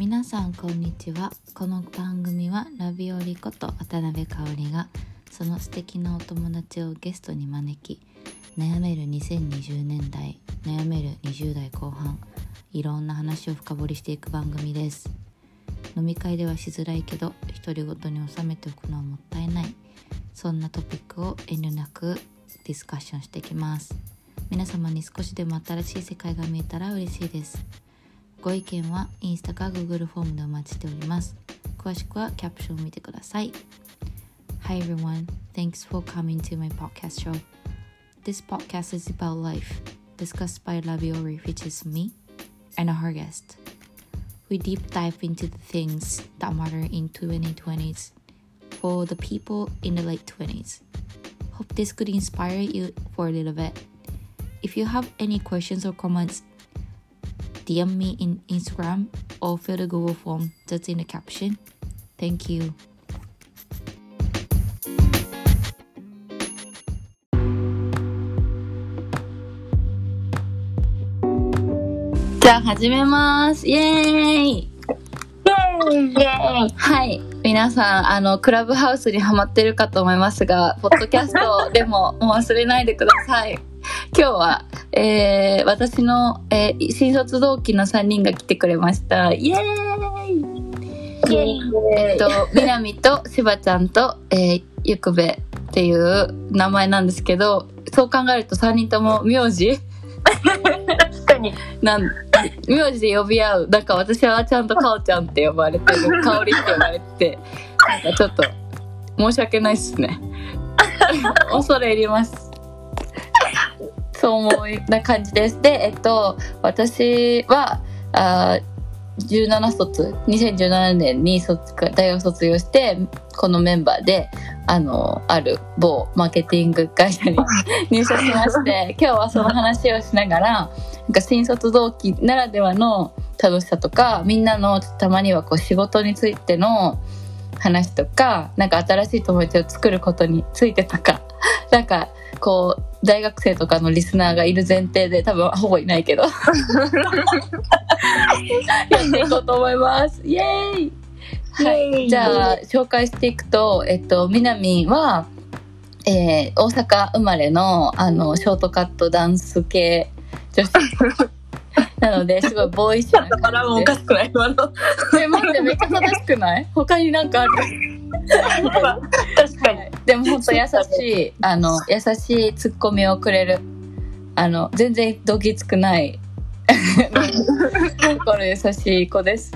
皆さんこんにちは。この番組はラビオリこと渡辺香織がその素敵なお友達をゲストに招き悩める2020年代悩める20代後半いろんな話を深掘りしていく番組です。飲み会ではしづらいけど独り言に収めておくのはもったいないそんなトピックを遠慮なくディスカッションしてきます。皆様に少しでも新しい世界が見えたら嬉しいです。ご意見はインスタか Google フォームでお待ちしております詳しくはキャプションを見てください Hi everyone, thanks for coming to my podcast show This podcast is about life discussed by Labiori which is me and our guest We deep dive into the things that matter in 2020s for the people in the late 20s. Hope this could inspire you for a little bit. If you have any questions or comments, DM me in Instagram or fill the Google form that's in the caption. Thank you. じゃあ始めます。イエーイイエーイはい。皆さん、あの、クラブハウスにはまってるかと思いますが、ポッドキャストでも,忘れないでください。今日は、えー、私の、えー新卒同期の3人が来てくれました。イエーイ！えっと、みなみとしばちゃんと、えー、ゆくべっていう名前なんですけど、そう考えると3人とも名字確かに。なん名字で呼び合う。なんか私はちゃんとかおちゃんって呼ばれてる。かおりって呼ばれてなんかちょっと申し訳ないっすね。恐れ入りますそう思いな感じです。でえっと私はあー17卒2017年に卒大学卒業してこのメンバーであのある某マーケティング会社に入社しまして今日はその話をしながらなんか新卒同期ならではの楽しさとかみんなのたまにはこう仕事についての話とかなんか新しい友達を作ることについてとかなんかこう大学生とかのリスナーがいる前提で多分ほぼいないけど。やっていこうと思います。イエーイ。はい、じゃあ紹介していくと、えっと、みなみんは、えー大阪生まれのあのショートカットダンス系女子。なのですごいボーイッシュなあらもお感じかしくない今の。でえ待ってめっちゃ正しくない？他になんかある？確かに。でも本当優しいあの優しいツッコミをくれる。あの全然どぎつくない。心優しい子です。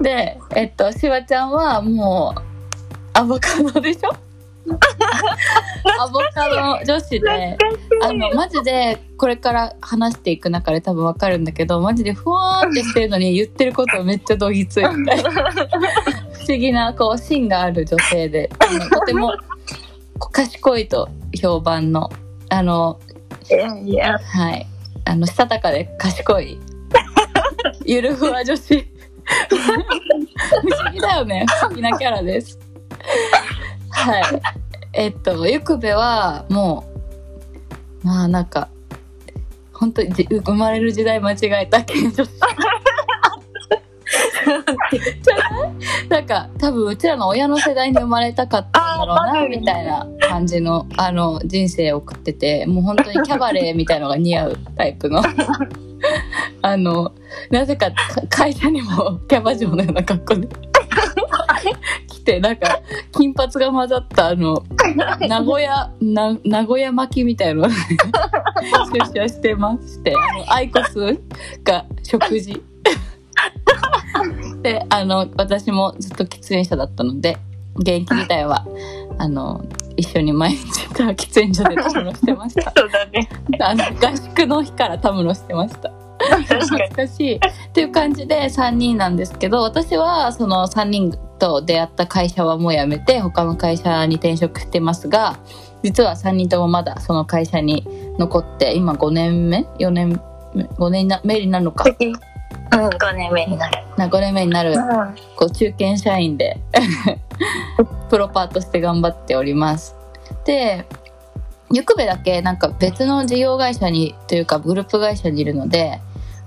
でえっとしばちゃんはもうアボカドでしょ？アボカド女子で。あのマジでこれから話していく中で多分わかるんだけどマジでふわーってしてるのに言ってることめっちゃどぎつい。みたいな不思議なこう芯がある女性で とても賢いと評判のあのいやいや。はい。あのしたたかで賢い ゆるふわ女子。不思議だよね。不思議なキャラです。はい。えっとゆくべはもうまあなんか本当にじ生まれる時代間違えた系 なんか多分うちらの親の世代に生まれたかったんだろうなみたいな感じのあの人生を送っててもう本当にキャバレーみたいのが似合うタイプの。あのなぜかか会社にもキャバ嬢のような格好で来てなんか金髪が混ざったあの名古屋な名古屋巻きみたいなのを出社してましてあのアイコスが食事 であの私もずっと喫煙者だったので現役時代はあの一緒に毎日喫煙所でたむろしてました。そうだね。あの合宿の日からたむろしてました。懐かしい。っていう感じで3人なんですけど私はその3人と出会った会社はもう辞めて他の会社に転職してますが実は3人ともまだその会社に残って今5年目？4年目？5年目になるのかうん、5年目になる。な5年目になるうん。こう中堅社員で プロパーとして頑張っております。でゆくべだけなんか別の事業会社にというかグループ会社にいるので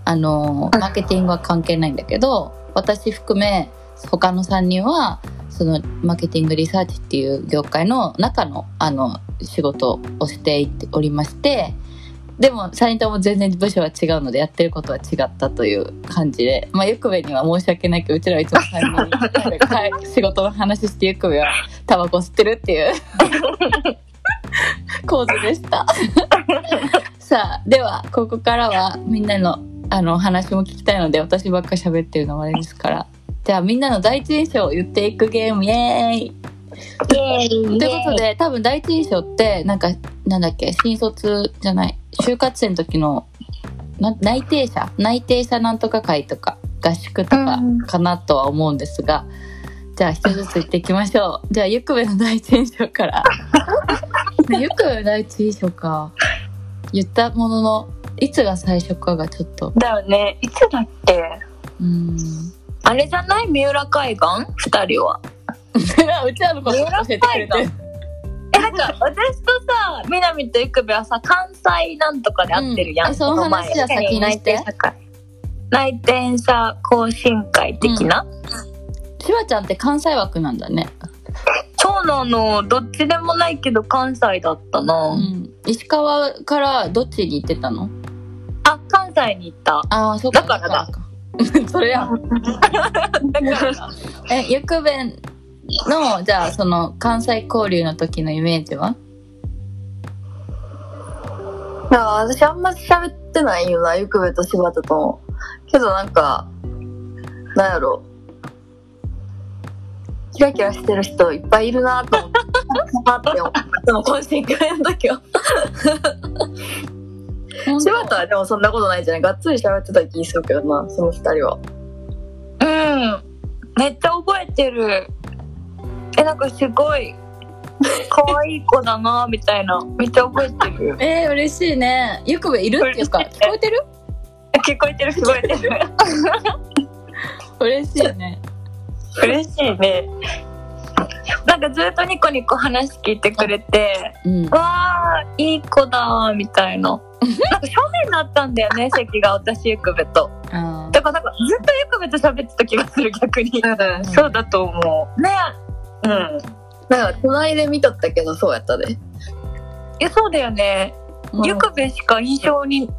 あのマーケティングは関係ないんだけど私含め他の3人はそのマーケティングリサーチっていう業界の中のあの仕事をしておりましてでも3人とも全然部署は違うのでやってることは違ったという感じでまあゆくべには申し訳ないけどうちらはいつも3人はい仕事の話してゆくべはタバコ吸ってるっていう 構図でした。さあではここからはみんなのあの話も聞きたいので私ばっか喋ってるのもあれですから。じゃあみんなの第一印象を言っていくゲームイエーイ。イエーイ。ということで多分第一印象ってなんかなんだっけ？新卒じゃない。就活生の時のな内定者？内定者なんとか会とか合宿とかうん。かなとは思うんですが、じゃあ一つずつ言っていきましょう。じゃあゆくべの第一印象から。ね ゆくべの第一印象か。言ったもののいつが最初かがちょっと。だよね。いつだっけ？うん。あれじゃない？三浦海岸？二人は。うちらのこと教えてくれてるえなんか私とさ南と生部はさ関西なんとかで会ってるやん、うんあその話は先にして。内定者会内定者懇親会的な、しばちゃんって関西枠なんだね。そうなの。どっちでもないけど関西だったな、うん。石川からどっちに行ってたの？あ関西に行った。ああそっかだからだ。か それや えゆくべのじゃあその関西交流の時のイメージは？いや私あんま喋ってないよな、ゆくべと柴田とも。けどなんか、なんやろ。キラキラしてる人いっぱいいるなと思って。なって懇親会の時は。柴田はでもそんなことないじゃない？がっつり喋ってた気するけどな、その二人は。うんめっちゃ覚えてるえなんかすごい可愛い子だなみたいなめっちゃ覚えてる。えー、嬉しいね。ゆくべいるっていうか聞こえてる？聞こえてる聞こえてる嬉しいね。嬉しいね。なんかずっとニコニコ話聞いてくれてうん。わあいい子だみたいな。なんか正面だったんだよね 席が私ゆくべと。あーだからなんかずっとゆくべと喋ってた気がする逆に。うん。そうだと思う。ねうんなんか隣で見とったけどそうやったで。いやそうだよねうんゆくべしか印象に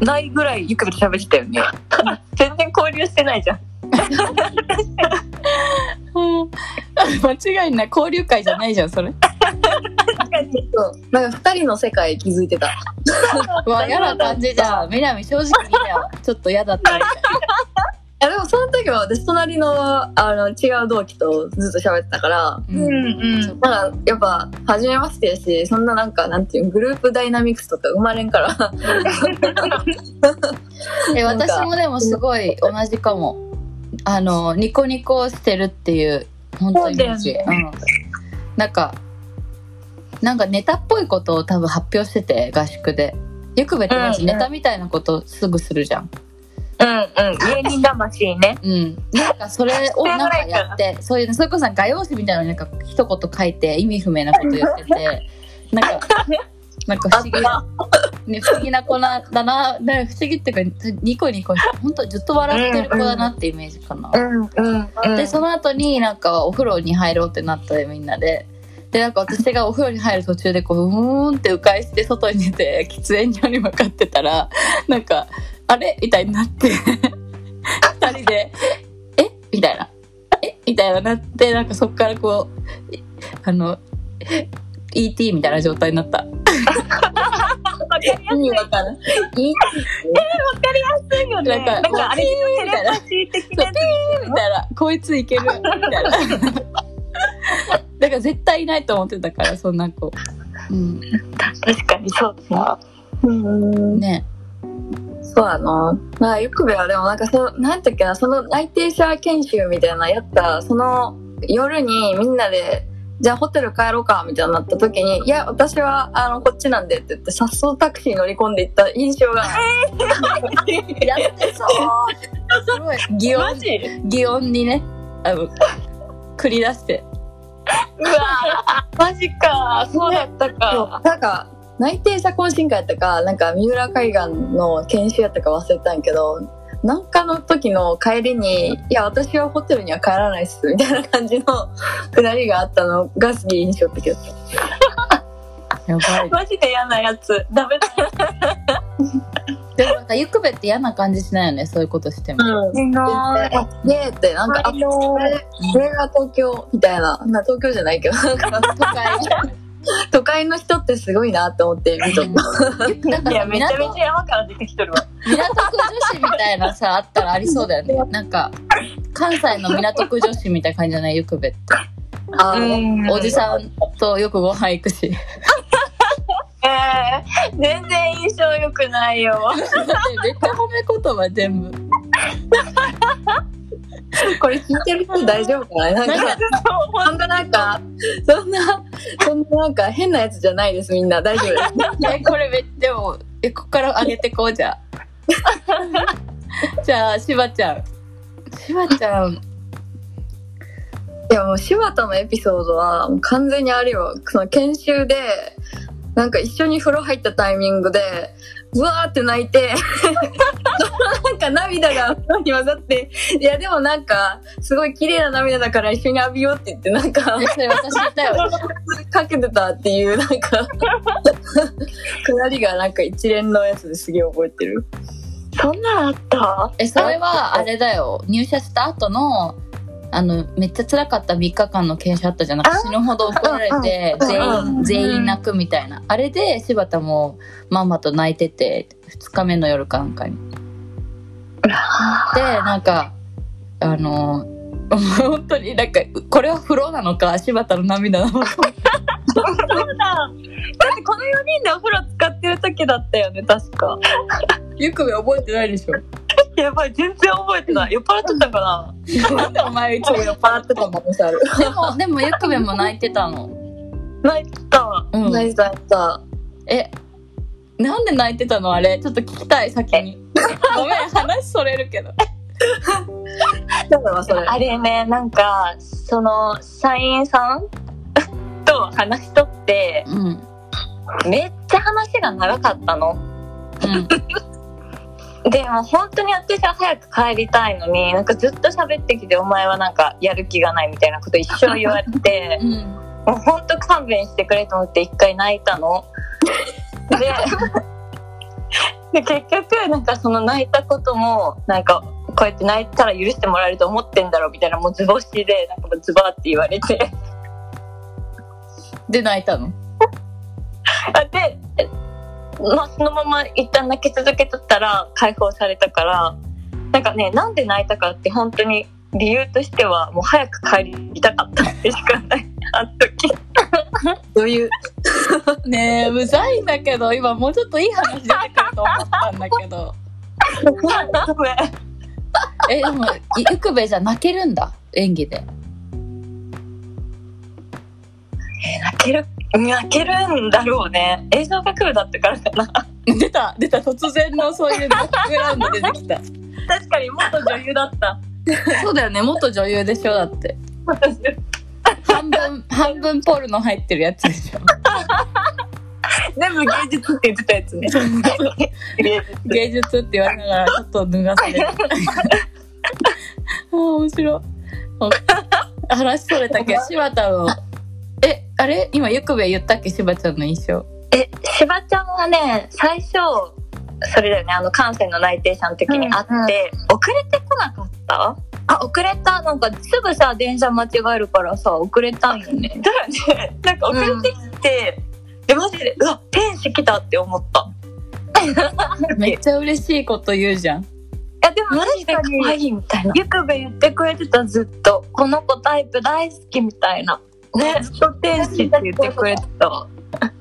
ないぐらいゆくべと喋ってたよね。全然交流してないじゃん。うん間違いない交流会じゃないじゃんそれそう。なんか二人の世界気づいてた。うわ嫌な感じじゃん南正直にちょっと嫌だったみたいいやでもその時は私隣のあの違う同期とずっと喋ってたから、ううん。んなん。かやっぱ初めましてやしそんななんかなんていうのグループダイナミクスとか生まれんから。えなんか私もでもすごい同じかも。あのニコニコしてるっていう本当にそうだよね。うん、なんかなんかネタっぽいことを多分発表してて合宿で。ゆくべってマジうんうん。ネタみたいなことすぐするじゃんうんうん。芸人魂ね。うん。なんかそれを な。んかやってそういうそれこそ画用紙みたいなのになんか一言書いて意味不明なこと言ってて なんかなんか不思議。な、ね、不思議な子なだな不思議っていうかニコニコして本当ずっと笑ってる子だなってイメージかな、でその後になんかお風呂に入ろうってなったでみんなで。でなんか私がお風呂に入る途中でこううーんって迂回して外に出て喫煙所に向かってたらなんかあれ？みたいになって二人で「え？みたいな「え？みたいななってなんかそっからこうあの ET みたいな状態になった。意味わからん。いいすよね。なんかなんかあれみたいなテレパシー的そうな。みたいな、こいついける、みたいな。だから絶対いないと思ってたから、そんな子。うん。確かにそうだうん。ね。そうやな。なんか、よくべはでもなんかそう、なんていうっけな、その内定者研修みたいなのやった、その夜にみんなで、じゃあホテル帰ろうか、みたいになった時に、いや、私は、あの、こっちなんでって言って、さっそうタクシー乗り込んでいった印象が、やってそう。すごい。擬音、マジ？擬音にね、あの、繰り出して。うわーマジか。そうだったか。なんか、内定者懇親会やったか、なんか三浦海岸の研修やったか忘れたんやけど、なんかの時の帰りに、いや、私はホテルには帰らないっす、みたいな感じのくだりがあったのがすげえ印象的だった。やばい。マジで嫌なやつ。ダメだ。でもなんか、ゆくべって嫌な感じしないよね、そういうことしても。うん。いなで、って、なんか、あ、これ、これが東京、みたいな。な東京じゃないけど、なんか、都会。都会の人ってすごいなって思って見とった。なんかさいや、めちゃめ港ちゃ山から出てきとるわ。港区女子みたいなさ、あったらありそうだよね。なんか、関西の港区女子みたいな感じじゃない？ゆくべって。あうんおじさんとよくご飯行くし。えー、全然印象良くないよ。めっちゃ褒め言葉全部。これ聞いてる人大丈夫かな？なんか、そんななんか、そんな、そんななんか変なやつじゃないです、みんな。大丈夫です。え、これめっちゃもう、え、ここから上げてこうじゃあ。じゃあ、しばちゃん。しばちゃん、いやもう柴田のエピソードはもう完全にあれよその研修でなんか一緒に風呂入ったタイミングでうわーって泣いて なんか涙がに混ざっていやでもなんかすごい綺麗な涙だから一緒に浴びようって言ってなんか私いたよ。かけてたっていうなんかくだりがなんか一連のやつですげえ覚えてるそんなんあった？え、それはあれだよ。入社した後の、あの、めっちゃ辛かった3日間の研修あったじゃなくて、死ぬほど怒られて、うん全う員、全員泣くみたいな。あれで、柴田もママと泣いてて、2日目の夜かなんかに。で、なんか、あの、本当になんか、これは風呂なのか、柴田の涙なのか。そうだ。だってこの4人でお風呂使ってる時だったよね、確か。ゆくべ覚えてないでしょ。やばい、全然覚えてない。酔っ払ってたかななんでお前いつも酔っパラってた可能性あるでも、でもゆくべも泣いてたの。泣いてた。うん。泣いてた泣いてたえ、なんで泣いてたのあれ？ちょっと聞きたい、先に。ごめん、話それるけど。あれね、なんか、その、社員さん？と話しとって、うん。うん。めっちゃ話が長かったの。でも本当に私は早く帰りたいのに、なんかずっと喋ってきて、お前はなんかやる気がないみたいなこと一生言われて、うん。もう本当勘弁してくれと思って一回泣いたの。で、で結局なんかその泣いたことも、なんかこうやって泣いたら許してもらえると思ってんだろうみたいな、もう図星で、なんかもうズバーって言われて。で、泣いたの？あで、まあ、そのまま一旦泣き続けとったら解放されたからなんかねなんで泣いたかって本当に理由としてはもう早く帰りたかったってしかないあの時どういう？ねえ、うざいんだけど、今もうちょっといい話出てくると思ったんだけど。え、でも、ゆくべじゃ泣けるんだ、演技で。泣ける泣けるんだろうね映像学部だったからかな出た、出た、突然のそういうバックグラウンド出てきた。確かに元女優だったそうだよね、元女優でしょ、だって。半分、半分ポルノ入ってるやつでしょ。全部芸術って言ってたやつね 芸術って言われながらちょっと脱がされる。ああ、面白い。話それたけど、柴田の、え、あれ？今、ゆくべ言ったっけ？柴ちゃんの印象。えしばちゃんはね最初それだよね。あの関西の内定者の時に会って、うん。うん遅れてこなかった？あ遅れた。なんかすぐさ電車間違えるからさ遅れたんよね。だよね。なんか遅れてきて、でマジでうわ天使来たって思った。めっちゃ嬉しいこと言うじゃん。いやでもマジで可愛いみたいな。ゆくべ言ってくれてたずっと。この子タイプ大好きみたいなねずっと天使って言ってくれてたわ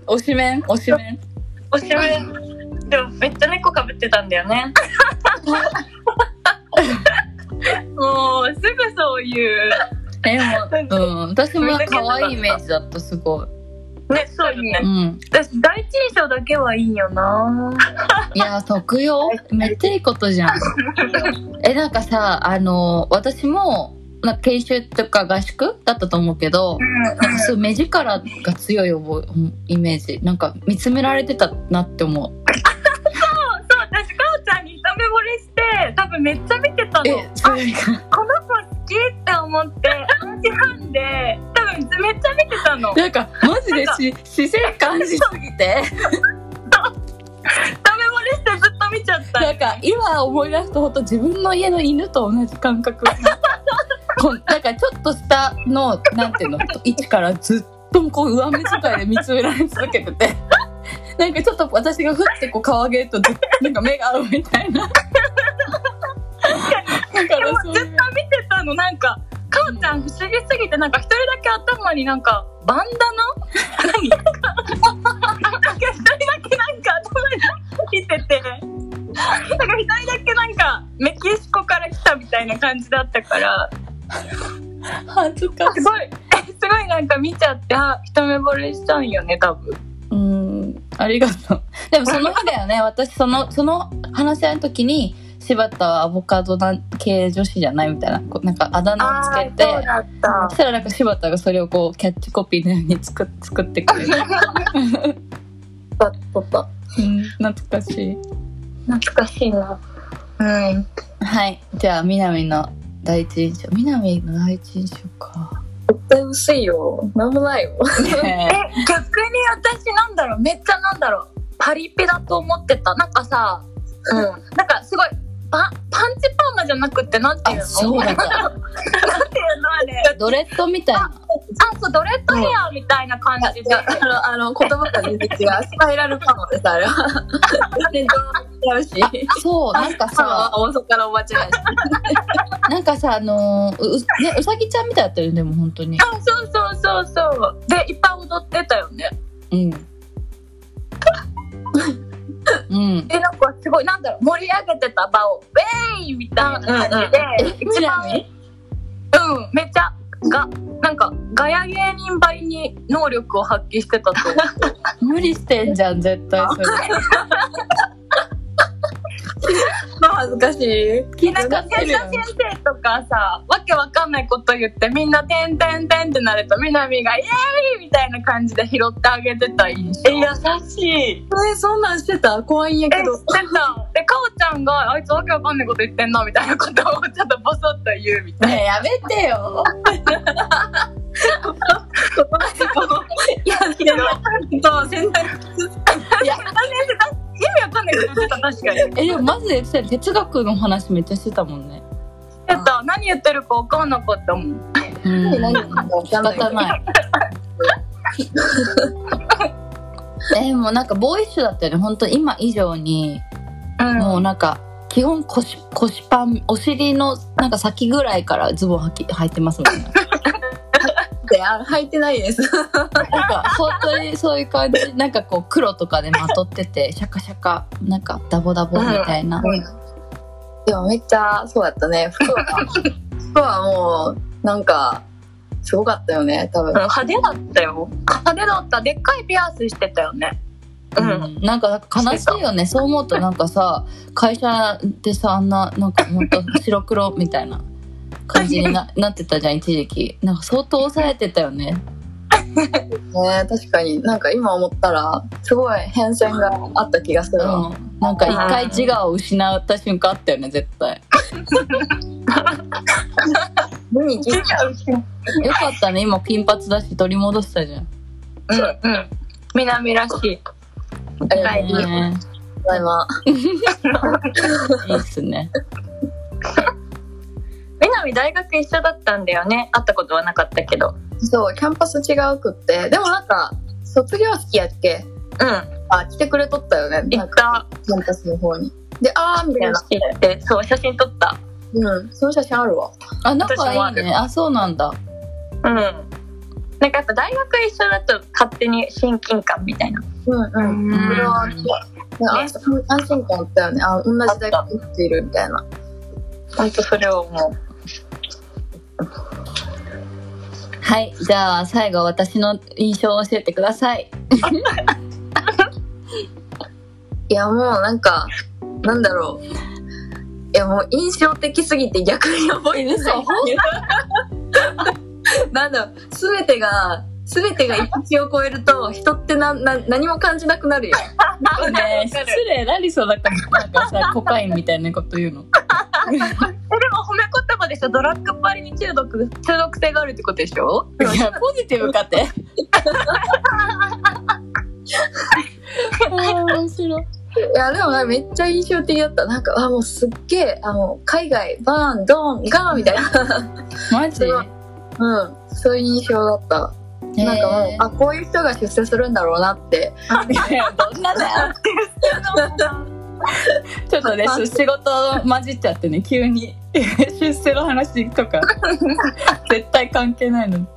推しメン推しメンおしめでもめっちゃ猫かぶってたんだよねもうすぐそういうえ、もう、うん。私も可愛いイメージだった、すごい。ねそうよねうん。私第一印象だけはいいよないや、得よ。めっちゃいいことじゃん。え、なんかさ、あの、私も、な研修とか合宿だったと思うけど、なんかそう目力が強い覚えイメージ。なんか見つめられてたなって思う。そう私かおちゃんに一目惚れして多分のめっちゃ見てたの。えそこの子好きって思って3時半で多分めっちゃ見てたの。なんかマジでし視線感じすぎて。ダメ漏れしてずっと見ちゃった。なんか今思い出すと本当自分の家の犬と同じ感覚。こんなんかちょっと下のなんていうの位置からずっとこう上目遣いで見つめられ続けてて。なんかちょっと私がふってこう顔上げるとずなんか目が合うみたいなだからそうずっと見てたの。なんかかおちゃん不思議すぎてなんか一人だけ頭になんかバンダナ？何？か一人だけなんか頭についてて。なんか一人だけなんかメキシコから来たみたいな感じだったから。恥ずかしい。すごいすごいなんか見ちゃってあ一目惚れしたんよね多分。うんありがとう。でもその日だよね。私そのその話し合いの時に柴田はアボカドな系女子じゃないみたいなこうなんかあだ名をつけてそしたらなんか柴田がそれをこうキャッチコピーのように作っ作ってくれる。うん、懐かしい。懐かしいな。うん。はい。じゃあ南の第一印象。南の第一印象か。絶対薄いよ。なんもないよ。え。ね逆に私なんだろう。めっちゃなんだろう。パリピだと思ってた。なんかさうん。なんかすごいパパンチパーマじゃなくてなんていうの？あそうだった。なんていうのあれ？ドレッドみたいな。あそうドレッドヘアみたいな感じで、あの、あの、言葉が全然違う。スパイラルパーマです、あれは。全然違うし。そうなんかさ。大阪からおばちゃんやし。なんかさあのうねうさぎちゃんみたいだったよねでも本当に。あそうそうそうそう。でいっぱい踊ってたよね。うんうん。でなんかすごいなんだろう盛り上げてた場をウェイみたいな感じで、え一番うんめっちゃがなんかガヤ芸人ばりに能力を発揮してたと 無理してんじゃん絶対それ。ま あ 恥ずかしい。なんか先生とかさわけわかんないこと言ってみんな「てんてんてん」ってなるとみなみが「イエーイ!」みたいな感じで拾ってあげてた印象。え、優しい。え、そんなんしてた？怖いんやえけど。してた。でかおちゃんが「あいつわけわかんないこと言ってんな」みたいなことをちょっとボソッと言うみたいな。やめてよ。いや、けど、そう、いや、意 味わかんないこと言ってた、確かに。えでもマジで言ってたよ哲学の話めっちゃしてたもんね言ってた、何言ってるかわかんなかったもん。うん何言ってるかわ仕かんない方ないえでもなんかボーイッシュだったよね本当今以上にうん。もうなんか基本腰腰パンお尻のなんか先ぐらいからズボン履き履いてますもんね って、あ、履いてないです。なんか本当にそういう感じなんかこう黒とかでまとってて シャカシャカなんかダボダボみたいな、でもめっちゃ、そうやったね。服は、服はもう、なんか、すごかったよね、多分。派手だったよ。派手だった。でっかいピアスしてたよね。う。うんん、なんか悲しいよねそう思うとなんかさ会社でさあんななんかほんと白黒みたいな感じにななってたじゃん一時期なんか相当抑えてたよね ね確かになんか今思ったら、すごい変遷があった気がするわ。うんなんか一回自我を失った瞬間あったよね絶対。よかったね今金髪だし取り戻したじゃんうん。うん。南らしい。ありがとうねございます。いいっすね南大学一緒だったんだよね。会ったことはなかったけど。そう、キャンパス違うくって。でもなんか、卒業式やっけ？うん。あ、来てくれとったよね。行った。キャンパスの方に。で、あーみたいな。行って、そう、写真撮った。うん、その写真あるわ。あ仲いいねあそうなんだうん。なんかやっぱ大学一緒だと勝手に親近感みたいな。うんうん。うんそれは、安心安心感あったよね。あ、同じ大学行っているみたいな。ほんとそれを思う。はいじゃあ最後私の印象を教えてください。いや、もうなんか、なんだろう。いや、もう印象的すぎて逆に覚えてない。なんだろう、すべてが、すべてが一致を超えると、人ってな、な、何も感じなくなるよ。ねえ失礼。何そのなんかなんかさコカインみたいなこと言うのえでも褒め言葉でしょドラッグパリに中毒中毒性があるってことでしょ？いやポジティブかって面白いいや、でもめっちゃ印象的だった。なんか、あ、もうすっげえ、あの、海外、バーン、ドン、ガーンみたいな。マジ？うん。そういう印象だった。なんかもう、あ、こういう人が出世するんだろうなって。どんなだよ ちょっとね仕事混じっちゃってね急に 出世の話とか絶対関係ないのに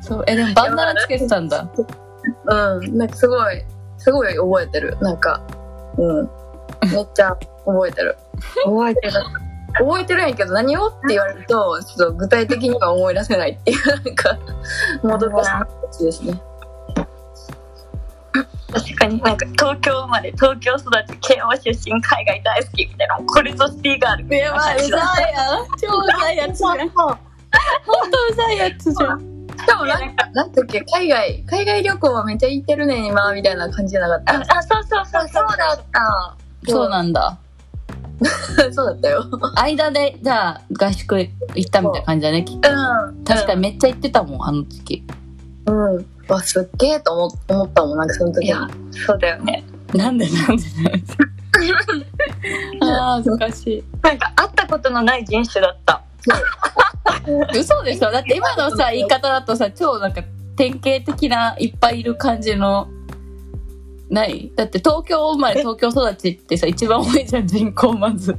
そうえでもバンダナつけてたんだうん。なんかすごい、すごい覚えてる。なんか、うん。めっちゃ覚えてる。覚えてる。覚えてるんやけど何をって言われると、ちょっと具体的には思い出せないっていう、なんか、もどかしい感じですね。確かになんか東京生まれ東京育ち慶応出身海外大好きみたいなこれぞシティガールみたいなやばいうざいや超うざいやつじゃん。本当うざいやつじゃん。しかもなんか、なんだっけ、海外、海外旅行はめっちゃ行ってるねん今、みたいな感じじゃなかっああそうそうそうそう。だった。そうなんだ。た。そうだったよ。間でじゃあ合宿行ったみたいな感じだねきっと。うん。確かにめっちゃ行ってたもんあの時。うん。わ、すっげえと思思ったもん、なんかその時いやそうだよね。なんでなんで ああ恥ずかしい。なんか会ったことのない人種だった。嘘でしょ。だって今のさ言い方だとさ超なんか典型的ないっぱいいる感じのない？だって東京生まれ東京育ちってさ一番多いじゃん人口まず。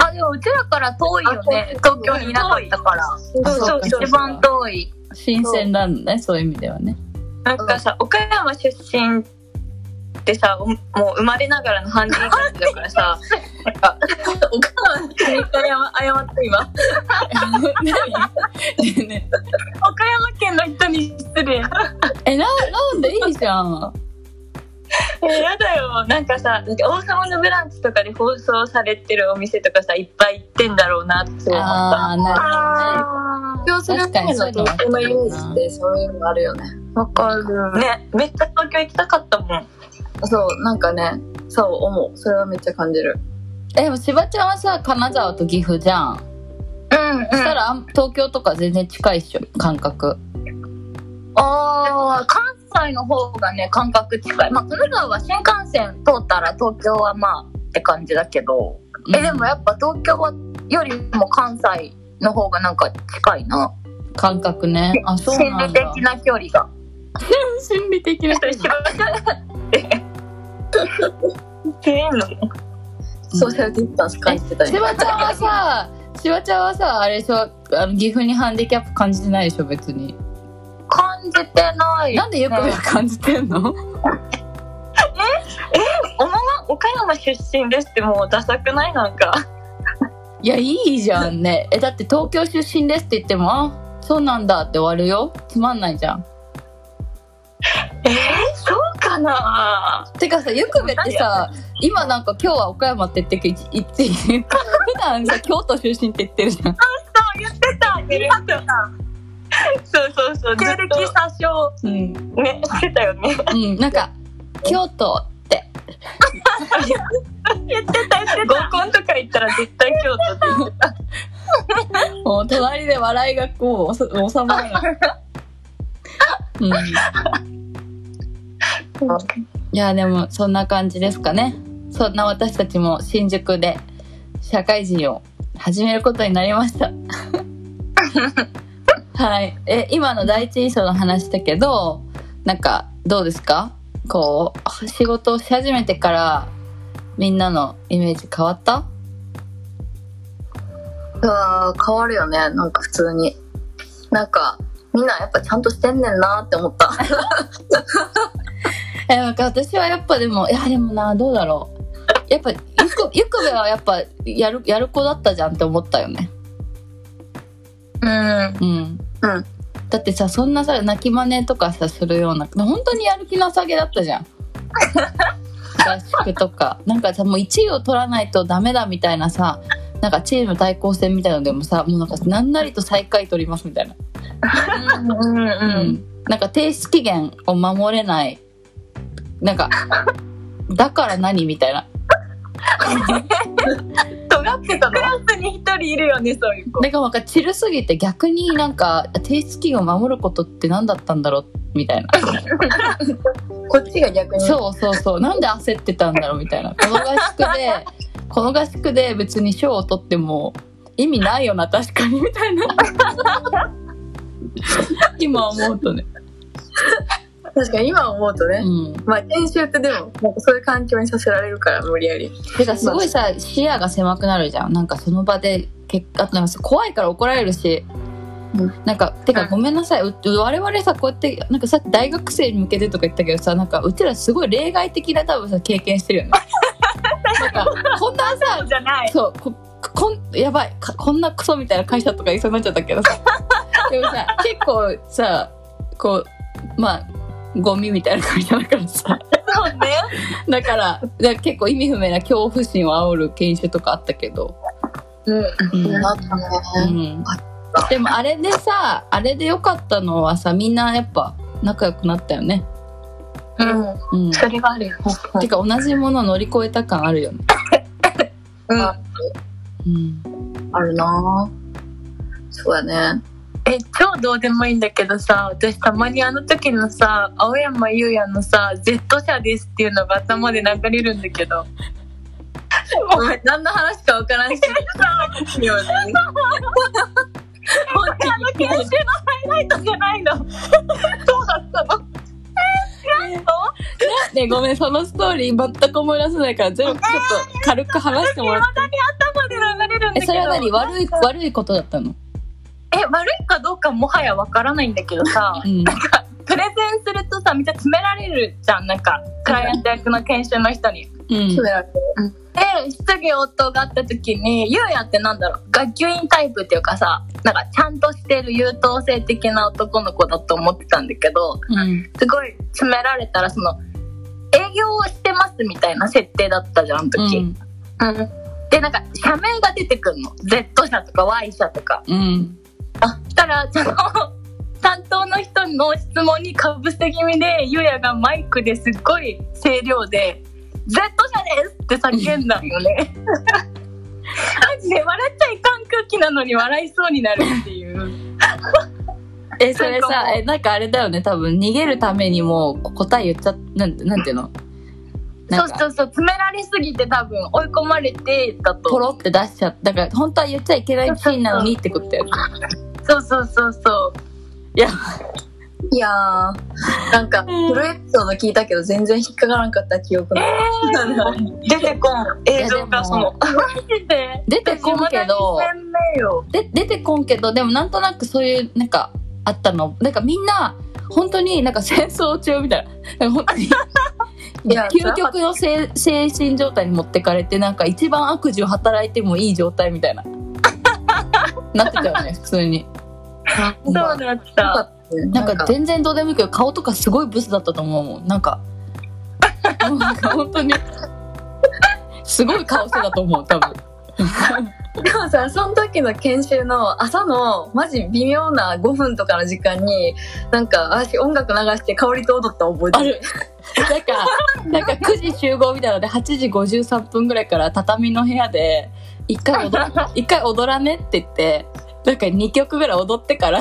あでもうちらから遠いよね。東京にいなかったから。あそうそう一番遠い新鮮なんだねそういう意味ではね。なんかさ岡山出身ってさおもう生まれながらのハンデだからさなんかお母さんに一回謝謝って今。岡山県の人に失礼。えななんでいいじゃん えやだよ。なんかさなんか王様のブランチとかで放送されてるお店とかさいっぱい行ってんだろうなって思った。ああなるほどね。あ東京する前の東京のイメージってそういうのあるよね。わかる。ねめっちゃ東京行きたかったもん。そう、なんかね、そう思う。それはめっちゃ感じる。えでもしばちゃんはさ金沢と岐阜じゃん。うんそしたら東京とか全然近いっしょ感覚。ああ関西の方がね感覚近い。まあ金沢は新幹線通ったら東京はまあって感じだけど、えでもやっぱ東京はよりも関西の方がなんか近いな。感覚ね。あそう心理的な距離が。心理的なちょっと芝居ってっていうのソーシャルディスタンス感じてたしばちゃんはさしばちゃんはさあれでしょ？あの岐阜にハンディキャップ感じてないでしょ？別に感じてない。なんでよく感じてんの？おまま岡山出身ですってもうダサくない？なんか。いやいいじゃんね。えだって東京出身ですって言ってもあそうなんだって終わるよ。つまんないじゃん。えー、そうかな？てかさゆくべってさ今なんか今日は岡山って言ってるけど普段さ京都出身って言ってるじゃん。そう言ってた言ってたそうそうそう経歴詐称。うん、ねしてたよね。うん、なんか京都って。言ってた言ってた。合コンとか行ったら絶対京都って言ってた。もう隣で笑いがこう収まらない。うん、いやでもそんな感じですかね。そんな私たちも新宿で社会人を始めることになりましたはい。え今の第一印象の話だけどなんかどうですか？こう仕事をし始めてからみんなのイメージ変わった？うわー変わるよね、なんか普通に。なんか、みんなやっぱちゃんとしてんねんなって思った。えなんか私はやっぱでもいやでもなどうだろう。やっぱゆくゆくべはやっぱやるやる子だったじゃんって思ったよね。うん。うん、うん。だってさそんなさ泣き真似とかさするような本当にやる気なさげだったじゃん。合宿とか。なんかさもう1位を取らないとダメだみたいなさなんかチーム対抗戦みたいなのでもさもうなんか何なりと最下位取りますみたいな。うんうんうん、なんか提出期限を守れない。なんかだから何みたいな尖ってたのクラスに一人いるよねそういう子。だからなんかチルすぎて逆になんか提出期限を守ることって何だったんだろうみたいな。こっちが逆に。そうそうそう。なんで焦ってたんだろうみたいな。この合宿でこの合宿で別に賞を取っても意味ないよな確かにみたいな。今思うとね確かに今思うとね、うん。まあ研修ってでもなんかそういう環境にさせられるから無理やり。てかすごいさ視野が狭くなるじゃん。なんかその場で結果あとなんか怖いから怒られるし、うんなんかてかうんごめんなさい。う我々さこうやってなんかさ大学生に向けてとか言ったけどさなんかうちらすごい例外的な多分さ経験してるよね。なんかこんなさじゃない。そうここんやばい。かこんなクソみたいな会社とか言いそうになっちゃったけどさ。でもさ結構さこうまあゴミみたいな会社だからさ。そうね。だからだから結構意味不明な恐怖心を煽る研修とかあったけど、うん。でもあれでさあれで良かったのはさみんなやっぱ仲良くなったよね。うん。うん。それがあるよ。てか同じものを乗り越えた感あるよね。うん。あうん。あるな。そうやねえ超どうでもいいんだけどさ私たまにあの時のさ青山優也のさ Z 社ですっていうのが頭で流れるんだけど。ごめん何の話か分からんしようね本当に。あの研修のハイライトじゃないのそうだったのねごめんそのストーリー全く思い出せないからゼロちょっと軽く話してもらって。頭で流れるんだけど。えそれは何？悪い悪いことだったの？え悪いかどうかもはやわからないんだけどさうん。プレゼンするとさめっちゃ詰められるじゃん。なんかクライアント役の研修の人に。うん。そうやね。で質疑応答があった時にゆうやってなんだろう？学級委員タイプっていうかさなんかちゃんとしてる優等生的な男の子だと思ってたんだけどうん。すごい詰められたらその営業をしてますみたいな設定だったじゃんあの時、うん。うん。でなんか社名が出てくるの。Z 社とか Y 社とか。うんあしたらその 担当の人の質問にかぶせ気味でゆうやがマイクですっごい声量で「Z 社です!」って叫んだんよね。マジで笑っちゃいかん空気なのに笑いそうになるっていう。えそれさえなんかあれだよね多分逃げるためにも答え言っちゃなんなんていうの？そうそうそう詰められすぎて多分追い込まれてだと。ポロって出しちゃった。だから本当は言っちゃいけないシーンなのにってことだよね。そうそうそうそう。いや。いやーなんかフルエピソード聞いたけど全然引っかからんかった記憶が、出てこん。映像がその。出てこんけど。私まだ2000名よ。で出てこんけどでもなんとなくそういうなんかあったの。なんかみんな本当になんか戦争中みたいな。なんか本当に究極の精精神状態に持ってかれてなんか一番悪事を働いてもいい状態みたいな。なってたよね普通に。そうだった。なんか全然どうでもいいけど顔とかすごいブスだったと思うもん。なんか なんか本当にすごい顔してたと思う多分。でもさその時の研修の朝のマジ微妙な5分とかの時間になんか私音楽流して香りと踊ったの覚えてあるなんかなんか9時集合みたいなので8時53分ぐらいから畳の部屋で一回踊ら 一回踊らねって言ってなんか2曲ぐらい踊ってから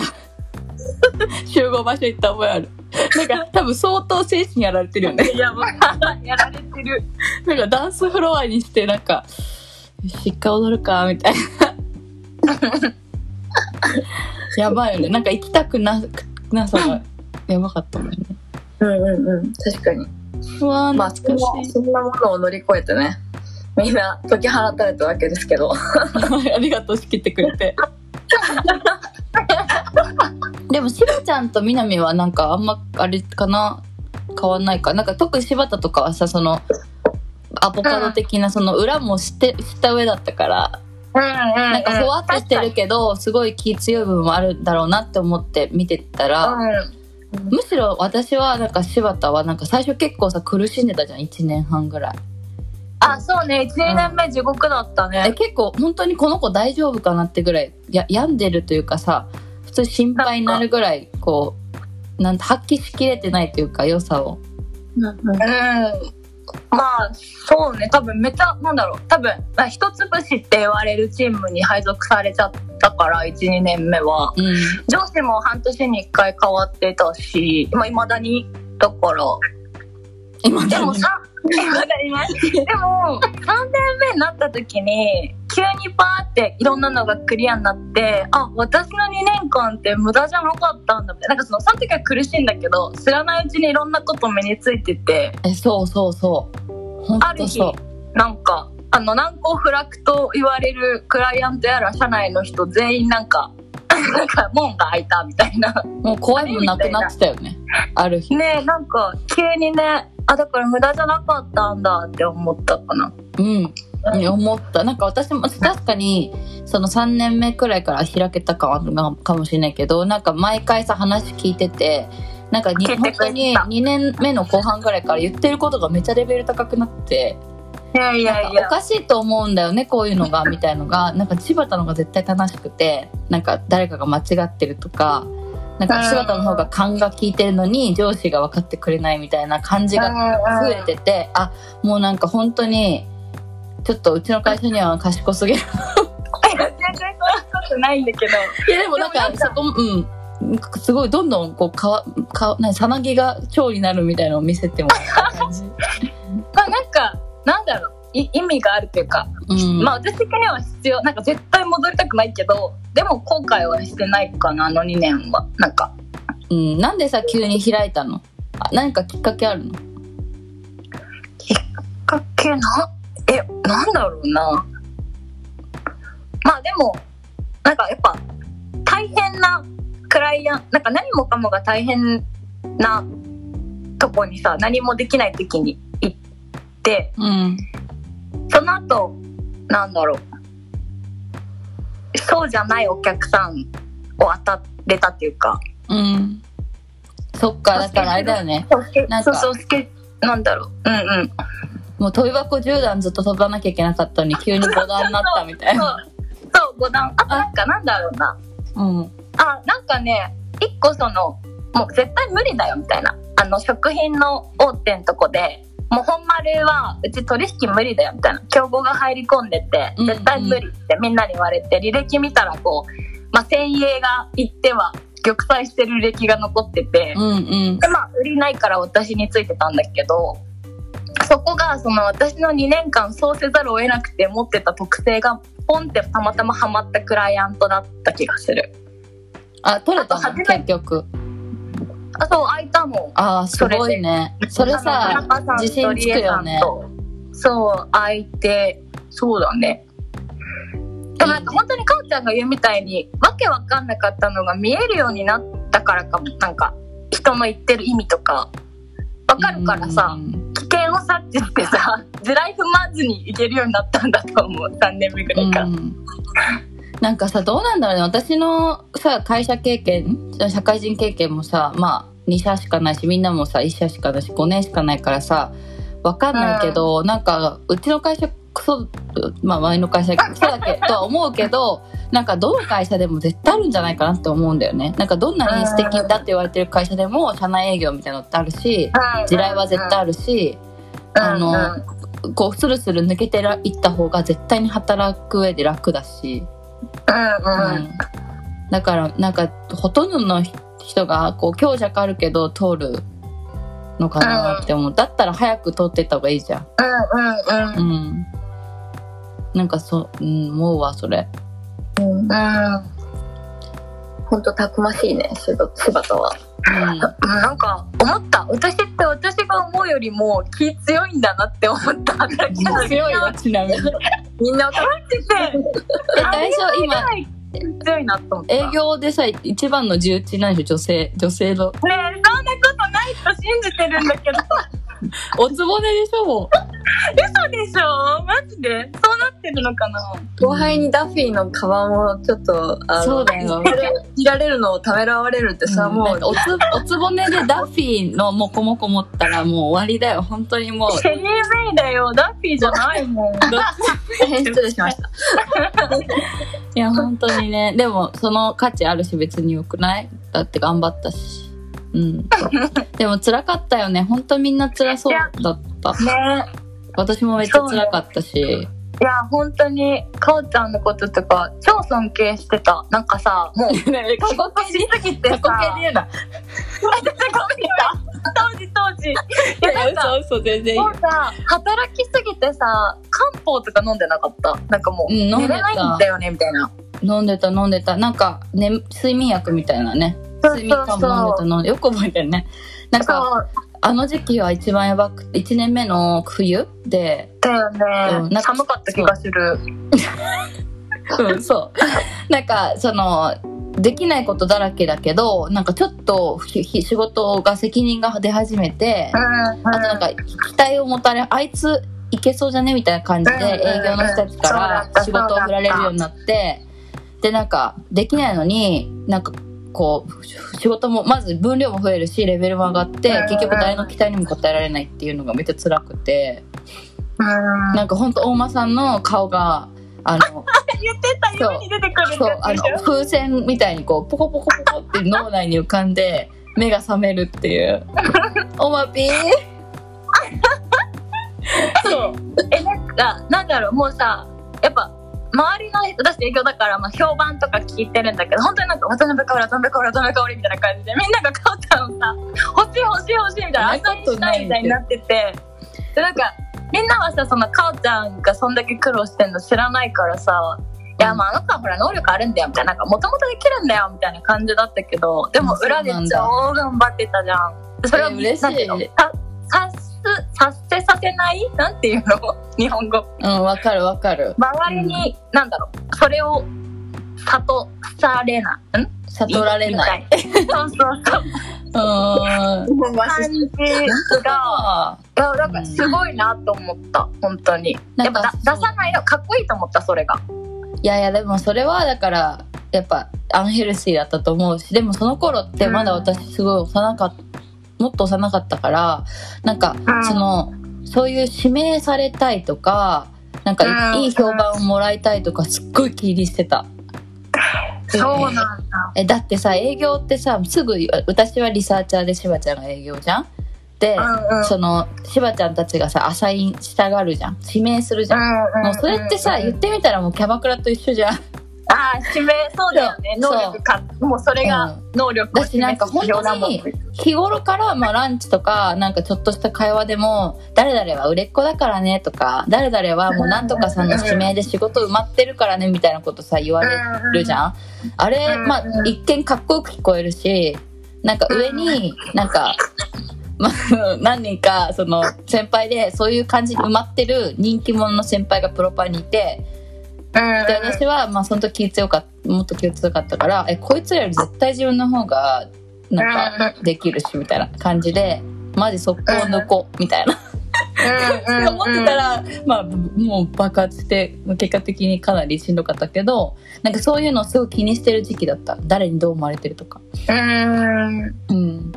集合場所行った覚えある。なんか多分相当精神やられてるよね。やば やられてる。なんかダンスフロアにしてなんか一回踊るかみたいな。やばいよね。なんか行きたくななさがやばかったもんねうんうんうん。確かに。うわーまあそんなそんなものを乗り越えてね。みんな解き放たれたわけですけど。ありがとう仕切ってくれて。でもしばちゃんとみなみはなんかあんまあれかな？変わんないか？なんか特に柴田とかはさそのアボカド的なその裏も知って知った上だったからうんうん、うん。なんかふわっとしてるけどすごい気強い部分もあるんだろうなって思って見てたら、うん。むしろ私はなんか柴田はなんか最初結構さ苦しんでたじゃん1年半ぐらいあ、そうね。1、2年目地獄だったえね。結構本当にこの子大丈夫かなってぐらいや病んでるというかさ普通心配になるぐらいこうなんて発揮しきれてないというか良さをうんうんうん。まあそうね。多分めっちゃなんだろう。多分まあ一つ星って言われるチームに配属されちゃったから12年目は。うん。上司も半年に1回変わってたしいまあ、未だに。だから今でもさ でも3年目になった時に急にバーっていろんなのがクリアになってあ私の2年間って無駄じゃなかったんだってなんかそのその時は苦しいんだけど知らないうちにいろんなこと身についててえ、そうそうそう。ほんある日。なんかあの難攻不落と言われるクライアントやら社内の人全員なんか なんか門が開いたみたいなもう怖いもんなくなってたよね。ある日。ねなんか急にねあだから無駄じゃなかったんだって思ったかな。うん。に思った。なんか私も確かに、その3年目くらいから開けたかかもしれないけど、なんか毎回さ話聞いてて、なんかに本当に2年目の後半くらいから言ってることがめっちゃレベル高くなって、いやいやいや。おかしいと思うんだよね、こういうのが、みたいのが、なんか柴田のが絶対正しくて、なんか誰かが間違ってるとか、なんか柴田の方が勘が効いてるのに上司が分かってくれないみたいな感じが増えてて、あ、もうなんか本当に、ちょっとうちの会社には賢すぎる。全然そんなことないんだけど いやでもなんかそこも、うん。すごいどんどんこうかわかなさなぎが蝶になるみたいなのを見せてもらった感じ。まあなんかなんだろうい意味があるというか、うん。まあ私的には必要なんか絶対戻りたくないけどでも後悔はしてないかなあの2年は。なんか。うん、なんでさ急に開いたの？あ何かきっかけあるの？きっかけなえなんだろうな。まあでもなんかやっぱ大変なクライアンなんか何もかもが大変なとこにさ何もできない時に行ってうん。その後なんだろうそうじゃないお客さんを当たれたっていうかうん。そっか、だからあれだよね。なんかそうそうなんだろううんうんもう飛び箱10段ずっと飛ばなきゃいけなかったのに急に5段になったみたいな。そう5段あとなんかなんだろうなうん。あなんかね一個そのもう絶対無理だよみたいなあの食品の大手のとこでもう本丸はうち取引無理だよみたいな競合が入り込んでてうんうん絶対無理ってみんなに言われて履歴見たらこう、まあ、先鋭が行っては玉砕してる履歴が残ってて、うんうん。でまあ売りないから私についてたんだけどそこがその私の2年間そうせざるを得なくて持ってた特性がポンってたまたまハマったクライアントだった気がするあ、取れたの？結局。あそう開いたのああ、すごいね。それさ自信つくよね。そう開いてそうだね。でもなんか本当にかおちゃんが言うみたいにわけわかんなかったのが見えるようになったからかもなんか人の言ってる意味とか。わかるからさ、うん。危険を察知してさ地雷踏まずにいけるようになったんだと思う。3年目ぐらいから、うん。なんかさどうなんだろうね。私のさ会社経験社会人経験もさまあ2社しかないしみんなもさ1社しかないし5年しかないからさわかんないけど、なんかうちの会社クソまあ前の会社クソだけ とは思うけどなんかどの会社でも絶対あるんじゃないかなって思うんだよね。なんかどんなに素敵だって言われてる会社でも社内営業みたいなのってあるしうん。地雷は絶対あるし、あのうん。うんこうスルスル抜けてらいった方が絶対に働く上で楽だし、うん。うん。だからなんかほとんどの人がこう強弱あるけど通るのかなって思う、だったら早く通ってった方がいいじゃん。うんうんうん。なんかそう、うん、思うわそれ。うんうん。本当たくましいね柴柴田は。うん。なんか思った。私って私が思うよりも気強いんだなって思った強いわちなみにみんな分かっててえ大丈夫今強いなと思った。営業でさ一番の重鎮なんでしょ女性女性の。ねえそんなことないと信じてるんだけど。おつぼねでしょも嘘でしょ？マジで？そうなってるのかな？後輩にダッフィーのカバンをちょっとあのそうだよ。いられるのをためらわれるってさ、うん。もうおつおつぼねでダッフィーのモコモコ持ったらもう終わりだよ。本当にもう。シェリー・メイだよ。ダッフィーじゃないもん。失礼しました。いや本当にね。でもその価値あるし別によくない？だって頑張ったし。うん。でも辛かったよね。本当みんな辛そうだった。ね私もめっちゃ辛かったし。いや本当にかおちゃんのこととか超尊敬してたなんかさもう ね過去形しすぎてさ過去形で言うな。当時当時いいやなんかや嘘嘘全然いいもうさ働きすぎてさ漢方とか飲んでなかった？なんかもう、うん飲んでた寝れないんだよねみたいな飲んでた飲んでた。なんか、ね、睡眠薬みたいなね。そう睡眠そう薬も飲んでたそう飲んで、よく覚えてるね。なんか、そうあの時期は一番やばくて、1年目の冬で、だよね、うん寒かった気がする。う。ん、そう。なんか、その、できないことだらけだけど、なんかちょっと仕事が責任が出始めて、うんあとなんか期待を持たれ、あいついけそうじゃねみたいな感じでうんうんうん営業の人たちから仕事を振られるようになって、で、なんかできないのに、なんかこう、仕事も、まず分量も増えるし、レベルも上がって結局誰の期待にも応えられないっていうのがめっちゃ辛くて、うん。なんかほんと大間さんの顔が、あの、言ってた夢に出てくるそう、あの風船みたいにこう、ポコポコポコって脳内に浮かんで、目が覚めるっていう。おまぴー。そう。えなんかなんだろうもうさやっぱ周りの私営業だから、まあ、評判とか聞いてるんだけど本当になんか渡辺香織渡辺香織渡辺香織みたいな感じでみんながかおちゃんをさ欲しい欲しい欲しいみたいなそんな朝にしたいみたいになってて。でなんかみんなはさそのかおちゃんがそんだけ苦労してんの知らないからさいやまああの子はほら能力あるんだよみたいななんかもともとできるんだよみたいな感じだったけどでも裏で超頑張ってたじゃん。でそれをえ嬉しいさせさせない？なんていうの？日本語。うん、わかるわかる。周りに、なんだろう。それを悟されない。ん？悟られない。そうそうそう。うーん。感じがあいやなんかすごいなと思った。本当に。なんかやっぱ出さないのかっこいいと思ったそれが。いやいや、でもそれはだから、やっぱアンヘルシーだったと思うし、でもその頃ってまだ私すごい幼かった、もっと幼かったから、なんかう、んその、そういう指名されたいとか、なんかうんいい評判をもらいたいとかすっごい気にしてた。そうなんだ。えだってさ営業ってさすぐ私はリサーチャーでしばちゃんが営業じゃん？で、うんうん。そのしばちゃんたちがさアサインしたがるじゃん。指名するじゃん、もうそれってさ言ってみたらもうキャバクラと一緒じゃんああ指名そうだよね。能力か。もうそれが能力をだしなんか本当に日頃からまあランチとかなんかちょっとした会話でも誰々は売れっ子だからねとか誰々はもうなんとかさんの指名で仕事埋まってるからねみたいなことさ言われるじゃん。あれうん。まあ一見かっこよく聞こえるしなんか上になんかまあ何人かその先輩でそういう感じに埋まってる人気者の先輩がプロパンにいてうんで私はまあその時気強かったもっと気強かったからえこいつらより絶対自分の方がなんかできるしみたいな感じでマジ速攻抜こうみたいな。思ってたらまあもう爆発して結果的にかなりしんどかったけどなんかそういうのをすごい気にしてる時期だった。誰にどう思われてるとか。うん。うん。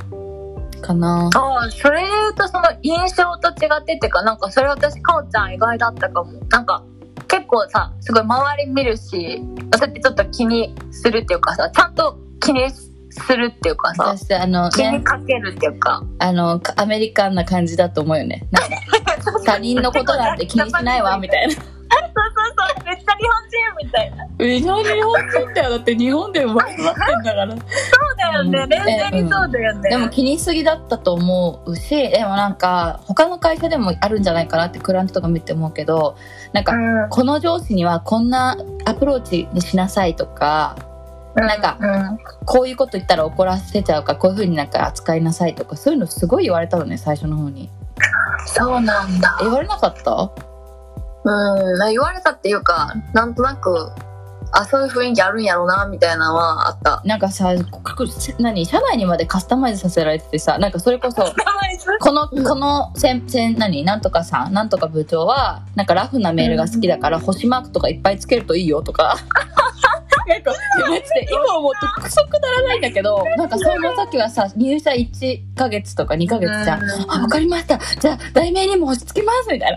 かな。ああそれで言うとその印象と違ってっていうかなんかそれ私かおちゃん意外だったかも。なんか結構さすごい周り見るしそうやってちょっと気にするっていうかさちゃんと気にするっていうかさあの気にねかけるっていうか。あのかアメリカンな感じだと思うよね。なんか他人のことなんて気にしないわ みたいな。そうそうそう。めっちゃ日本人みたいな。日本日本人だよだって日本で生まれてんだから。そうだよね。うん。冷静にそうだよね。でも気にしすぎだったと思うしでもなんか他の会社でもあるんじゃないかなってクライアントとか見て思うけどなんか、うん。この上司にはこんなアプローチにしなさいとかなんかうん。こういうこと言ったら怒らせちゃうからこういうふうになんか扱いなさいとかそういうのすごい言われたのね最初の方に。そうなんだ。言われなかった？うん、言われたっていうか、なんとなく、あ、そういう雰囲気あるんやろうな、みたいなのはあった。なんかさくく何？社内にまでカスタマイズさせられててさなんかそれこそこの、このせん、せん、何？なんとかさん、なんとか部長は、なんかラフなメールが好きだから、星マークとかいっぱいつけるといいよとか。なんか、今思うとクソくだらないんだけど、なんかその時はさ、入社1ヶ月とか2ヶ月じゃん。あ、わかりました。じゃあ、題名にも星つけますみたいな。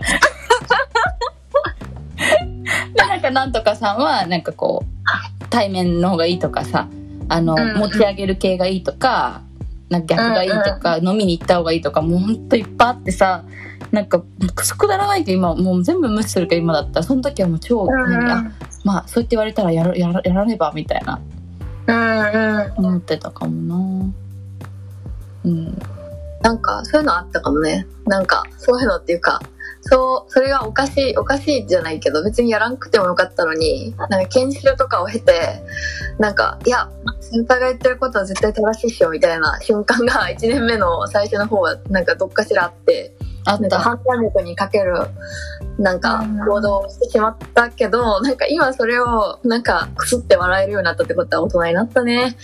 で、なんかなんとかさんは、なんかこう、対面の方がいいとかさ、あの、うん持ち上げる系がいいとか、なんか逆がいいとか、飲みに行った方がいいとか、もうほんといっぱいあってさ、なんかくだらないけど今もう全部無視するけど今だったらその時はもう超、あまあそうやって言われたらやらやらやらねばみたいな。うんうん。思ってたかもな。うん。なんかそういうのあったかもね。なんかそういうのっていうかそうそれがおかしいおかしいじゃないけど別にやらんくてもよかったのになんか研修とかを経てなんかいや先輩が言ってることは絶対正しいっしょみたいな瞬間が 1年目の最初の方はなんかどっかしらあってあなんか判断力にかけるなんか行動をしてしまったけどなんか今それをなんかくすって笑えるようになったってことは大人になったね。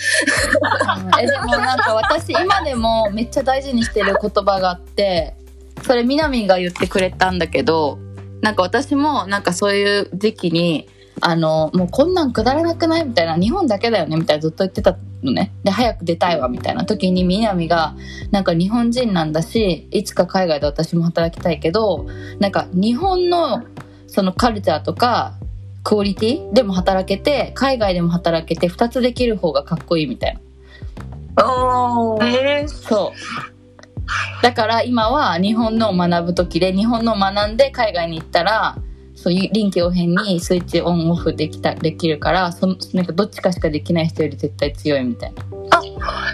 うん。えでもなんか私今でもめっちゃ大事にしてる言葉があってそれみなみんが言ってくれたんだけどなんか私もなんかそういう時期にあのもうこんなんくだらなくないみたいな日本だけだよねみたいなずっと言ってたのね。で早く出たいわみたいな時にみなみがなんか日本人なんだしいつか海外で私も働きたいけどなんか日本のそのカルチャーとかクオリティでも働けて海外でも働けて2つできる方がかっこいいみたいな。おーえー、そう。だから今は日本のを学ぶ時で日本のを学んで海外に行ったらそういう臨機応変にスイッチオンオフできたできるからそのなんかどっちかしかできない人より絶対強いみたいな。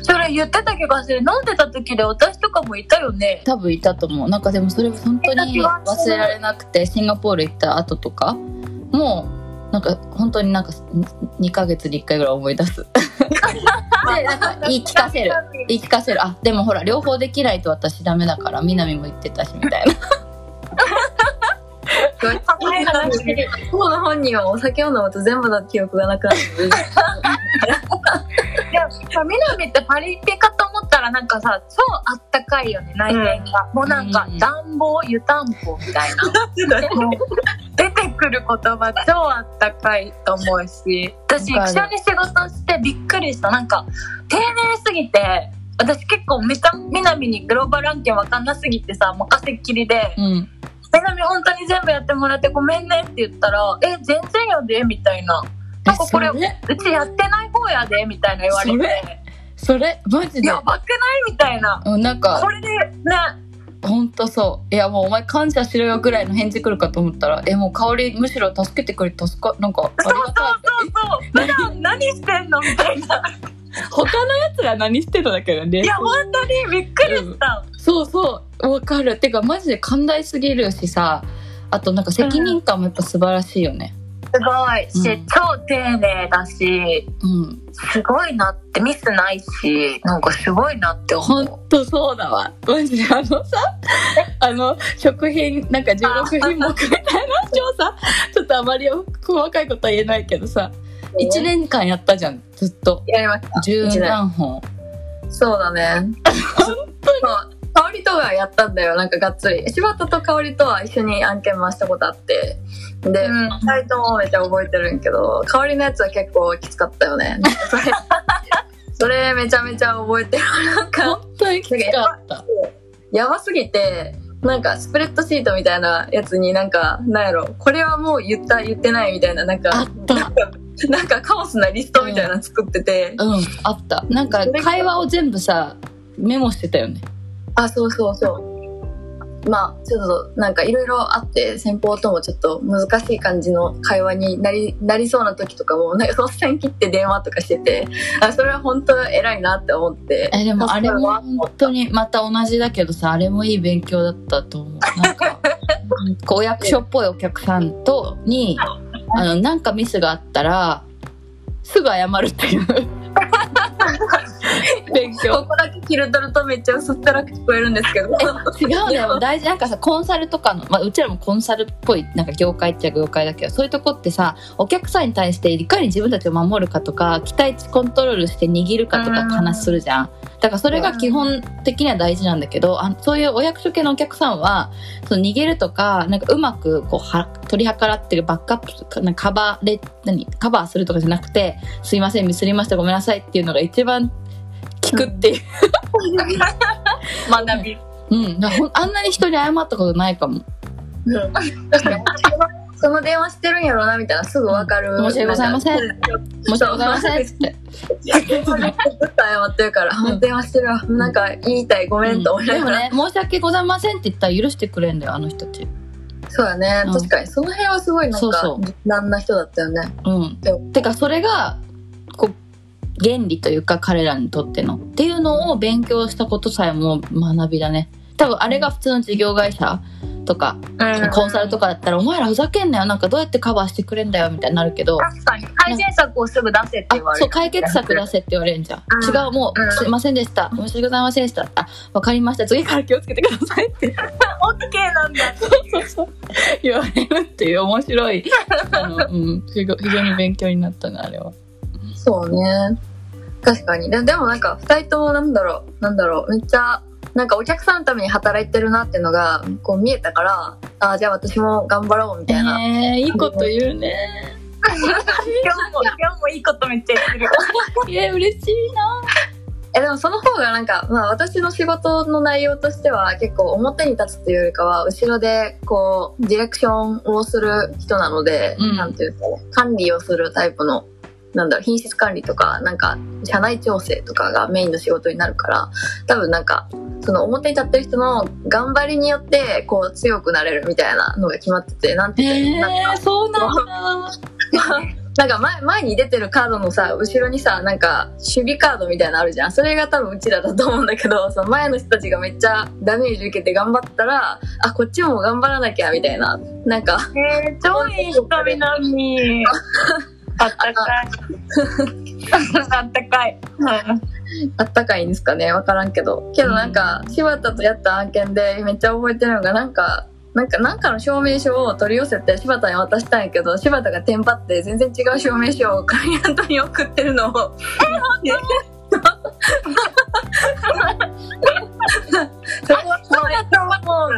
それ言ってた気がする。飲んでた時で私とかもいたよね。多分いたと思う。なんかでもそれ本当に忘れられなくてシンガポール行った後とかもうなんか本当になんか2ヶ月に1回ぐらい思い出す。でなんか言い聞かせる。言い聞かせる。あでもほら両方できないと私ダメだから南も言ってたしみたいな 当の本人はお酒を飲むと全部の記憶がなくなるいや、みなみってパリピかと思ったらなんかさ、超あったかいよね、内面が。もうなんかうん、暖房、湯たんぽみたいな。出てくる言葉超あったかいと思うし、私、一緒に仕事してびっくりした。なんか、丁寧すぎて、私結構めちゃ、みなみにグローバル案件わかんなすぎてさ、任せっきりで、うんみなみ本当に全部やってもらってごめんねって言ったら、え、全然やでみたいな。なんかこれうちやってない方やで？みたいな言われて。それ？マジで？やばくない？みたいな。うんなんかこれでね、ほんとそう。いやもうお前感謝しろよぐらいの返事来るかと思ったらえもう香りむしろ助けてくれて助かなんかありがたいそうそう。そう、普段何してんの？みたいな。他のやつら何してただけどね。いや、本当にびっくりした。そうそうわかる。てかマジで寛大すぎるしさ。あとなんか責任感もやっぱ素晴らしいよね。すごい。し、うん。超丁寧だし、うん。すごいなって、ミスないし、なんかすごいなってほ思う。んとそうだわ。マジであのさあの食品なんか16品目みたいな超さちょっとあまり細かいことは言えないけどさ。1年間やったじゃんずっと。やりました。十何本。そうだね。そう香りとはやったんだよなんかがっつり。柴田と香りとは一緒に案件回したことあって。で、うん。2人ともめっちゃ覚えてるんやけど香りのやつは結構きつかったよね。それ それめちゃめちゃ覚えてる。なんか本当にきつかった。やばすぎてなんかスプレッドシートみたいなやつになんかなんやろこれはもう言った言ってないみたいななんか なんかカオスなリストみたいなの作ってて、うんあった。なんか会話を全部さメモしてたよねあそうそうそう。まあちょっとなんかいろいろあって先方ともちょっと難しい感じの会話になりなりそうな時とかもなんか率先切って電話とかしててあそれは本当偉いなって思って。えでもあれも本当にまた同じだけどさあれもいい勉強だったと思う。なんか お役所っぽいお客さんとにあのなんかミスがあったらすぐ謝るっていう 勉強。ここだけ切るとるとめっちゃ薄っぺらく聞こえるんですけど。違うねもう大事なんかさコンサルとかの、まあ、うちらもコンサルっぽいなんか業界っちゃ業界だけどそういうとこってさお客さんに対していかに自分たちを守るかとか期待値コントロールして握るかとか話するじゃん。だからそれが基本的には大事なんだけどあそういうお役所系のお客さんはその逃げるとかなんかうまくこうは取り計らってるバックアップかなんかカバーレ何カバーするとかじゃなくてすいませんミスりましたごめんなさいっていうのが一番効くっていう、学び。うん、だからほんあんなに人に謝ったことないかも。うん。その電話してるんやろうなみたいなすぐわかる、申し訳ございません。申し訳ございませんって。ずっと謝ってるから、うん。電話してるわ。なんか言いたい。ごめんと思いながら、でもね、申し訳ございませんって言ったら許してくれんだよ、あの人たち。そうだね、うん。確かにその辺はすごいなんかそうそう。柔軟な人だったよね。うん。でも。てか、それが、こう、原理というか彼らにとってのっていうのを勉強したことさえも学びだね。多分あれが普通の事業会社とか、うん。コンサルとかだったら、お前らふざけんなよ、なんかどうやってカバーしてくれんだよ、みたいになるけど、確かに。改善策をすぐ出せってあ言われる。そう解決策出せって言われるんじゃん、うん。違うもう、うん。すいませんでした。申し訳ございませんでした。あわかりました。次から気をつけてくださいって。OK なんだ。そうそう言われるっていう面白い。あの、うん、非常非常に勉強になったなあれは。そうね。確かに。ででもなんか2人ともなんだろう。なんだろう。めっちゃなんかお客さんのために働いてるなっていうのがこう見えたからあじゃあ私も頑張ろうみたいな、えー、いいこと言うね。今日も 今日もいいことめっちゃ言ってる。いや嬉しいな。えでもその方がなんか、まあ、私の仕事の内容としては結構表に立つっていうよりかは後ろでこうディレクションをする人なので、うん。なんていうかね管理をするタイプのなんだろう品質管理とかなんか社内調整とかがメインの仕事になるから多分なんかその表に立ってる人の頑張りによってこう強くなれるみたいなのが決まっててなんてえいうか、なんー、かそうなんだ。なんか前前に出てるカードのさ後ろにさなんか守備カードみたいなのあるじゃん。それが多分うちらだと思うんだけどその前の人たちがめっちゃダメージ受けて頑張ったらあこっちも頑張らなきゃみたいな。なんかえー、超いい人みなのに あったかい。あったかい。あったかいんですかね。わからんけど。けどなんか柴田とやった案件でめっちゃ覚えてるのがなんかなんかなんかの証明書を取り寄せて柴田に渡したんやけど柴田がテンパって全然違う証明書をクライアントに送ってるのを。え そこはも。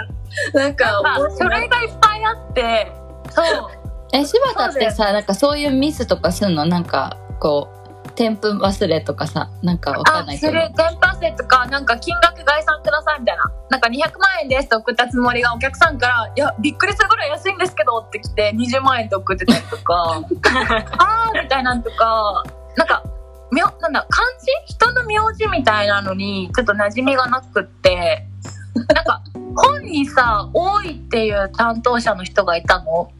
うなんかあ書類がいっぱいあって。そうえ柴田ってさなんかそういうミスとかすんの？なんかこう添付忘れとかさなんかわかんないけど。あそれ全パセとか。なんか金額概算くださいみたいな。なんか200万円ですと送ったつもりがお客さんから「いやびっくりするぐらい安いんですけど」って来て20万円と送ってたりとか。あーみたいなんとか。なんかみょなんだ漢字？人の名字みたいなのにちょっと馴染みがなくって。なんか本にさ「多い」っていう担当者の人がいたの。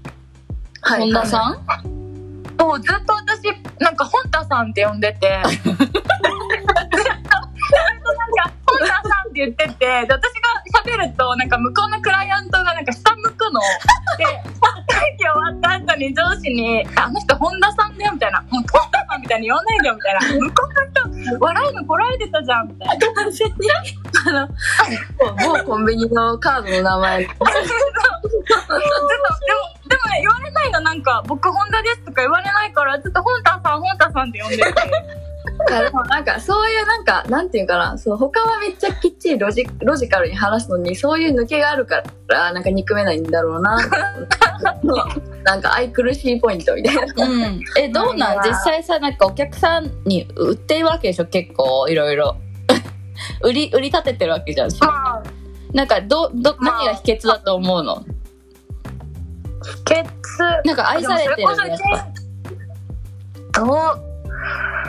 はい。本田さん？そうずっと私なんか本田さんって呼んでて。ずっとなんか本田さんって言っててで私が喋るとなんか向こうのクライアントがなんか下向くの。で 会議終わった後に上司に「あの人本田さんだよ」みたいな「もう本田さんみたいに呼んないでよ」みたいな「向こうの人笑うのこらえてたじゃん」みたいな。完全にあの某コンビニのカードの名前でもでもでもね言われないのなんか「僕本田です」とか言われないからずっと「本田さん本田さん」って呼んでて。いやでもなんかそういうなんかなんていうかなそう他はめっちゃきっちりロジロジカルに話すのにそういう抜けがあるからなんか憎めないんだろうな。なんか愛くるしいポイントみたいな。うん。えどうなん？実際さなんかお客さんに売ってるわけでしょ結構いろいろ。売り売り立ててるわけじゃん。まあなんかどどまあ何が秘訣だと思うの？秘訣？なんか愛されてるやっぱ。どう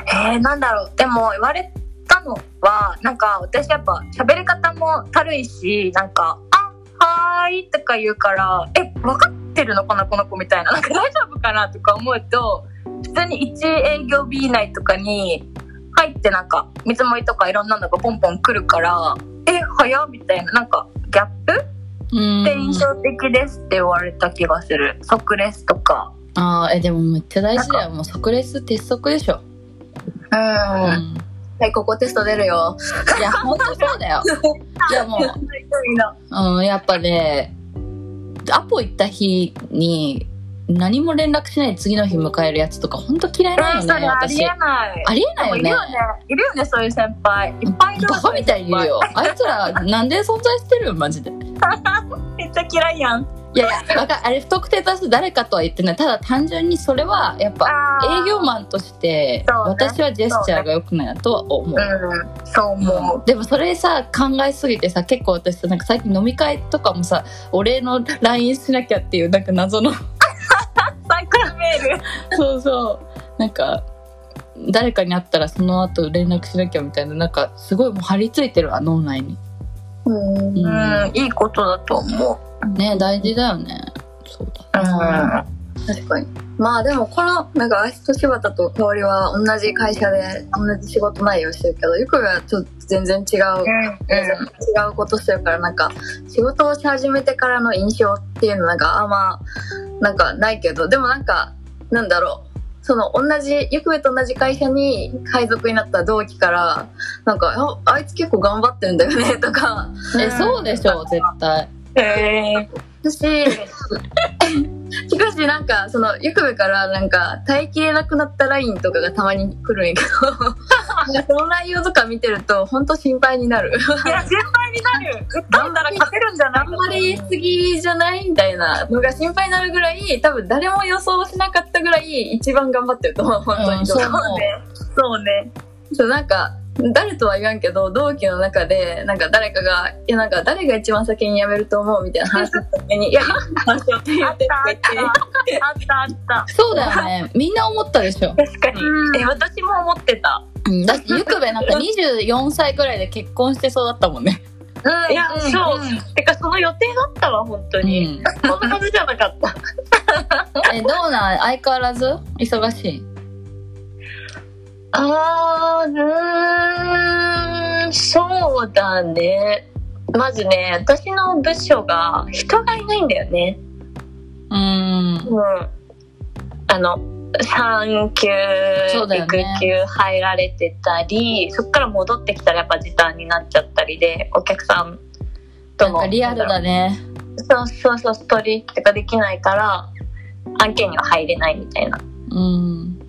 えー、なんだろう。でも言われたのはなんか私やっぱ喋り方も軽いしなんか「あはーい」とか言うから「え分かってるのかなこの子」みたいな。なんか大丈夫かなとか思うと普通に1営業日以内とかに入ってなんか見積もりとかいろんなのがポンポン来るから「え早っ」みたいな。なんかギャップ？うん。って印象的ですって言われた気がする。即レスとか。あーえでもめっちゃ大事だよもう即レス鉄則でしょ、うんうん、はいここテスト出るよいや本当そうだよ いやもううん、やっぱね、アポ行った日に何も連絡しないで次の日迎えるやつとか本当嫌いなうん、のよね、あり私。えない。ありえないよね。いるよね。いるよね、そういう先輩。いっぱいいるバカみたいにいるよ。あいつらなんで存在してるマジで。い めっちゃ嫌いやん。やいや、わかあれ不特定多数誰かとは言ってない。ただ単純にそれはやっぱ営業マンとして私はジェスチャーが良くないなとは思う。うん、そう思う。でもそれさ考えすぎてさ結構私さなんか最近飲み会とかもさお礼の LINE しなきゃっていうなんか謎の サイクルメール。そうそう。なんか誰かに会ったらその後連絡しなきゃみたいななんかすごいもう張り付いてるわ脳内に、うん。うんうんいいことだと思う。ね大事だよね。そうだな確かに。まあでもこのなんかアイスと柴田と香りは同じ会社で同じ仕事内容してるけどゆくはちょっと全然違う、全然違うことしてるからなんか仕事をし始めてからの印象っていうのなんかあんまなんかないけどでもなんかなんだろうその同じゆくべと同じ会社に配属になった同期からなんかああいつ結構頑張ってるんだよねとか。えそうでしょ絶対。えししかしなんかそのゆくべからなんか耐えきれなくなったラインとかがたまに来るんやけど。その内容とか見てると本当心配になる。いや先輩になる。打ったら勝てるんじゃないあんまり言い過ぎじゃないみたいなのが心配になるぐらい多分誰も予想しなかったぐらい一番頑張ってると思う本当に、うんそうね。そうね。そうなんか誰とは言わんけど同期の中でなんか誰かが「いやなんか誰が一番先に辞めると思う?」みたいな話した時に「いやいって言って」あったあったあったあった。そうだよね。みんな思ったでしょ、確かに。うん。え私も思ってた。うん、だってゆくべなんか24歳くらいで結婚してそうだったもんね。いやそう。てかその予定だったわ本当うにん。こんな感じじゃなかった。えどうなん？相変わらず？忙しい？あーうーんそうだね。まずね私の部署が人がいないんだよね。うん。うん。あの産休、育ね。休入られてたりそっから戻ってきたらやっぱ時短になっちゃったりでお客さんとのかリアルだね。そうそうそうストーリーとかできないから案件には入れないみたいな。うん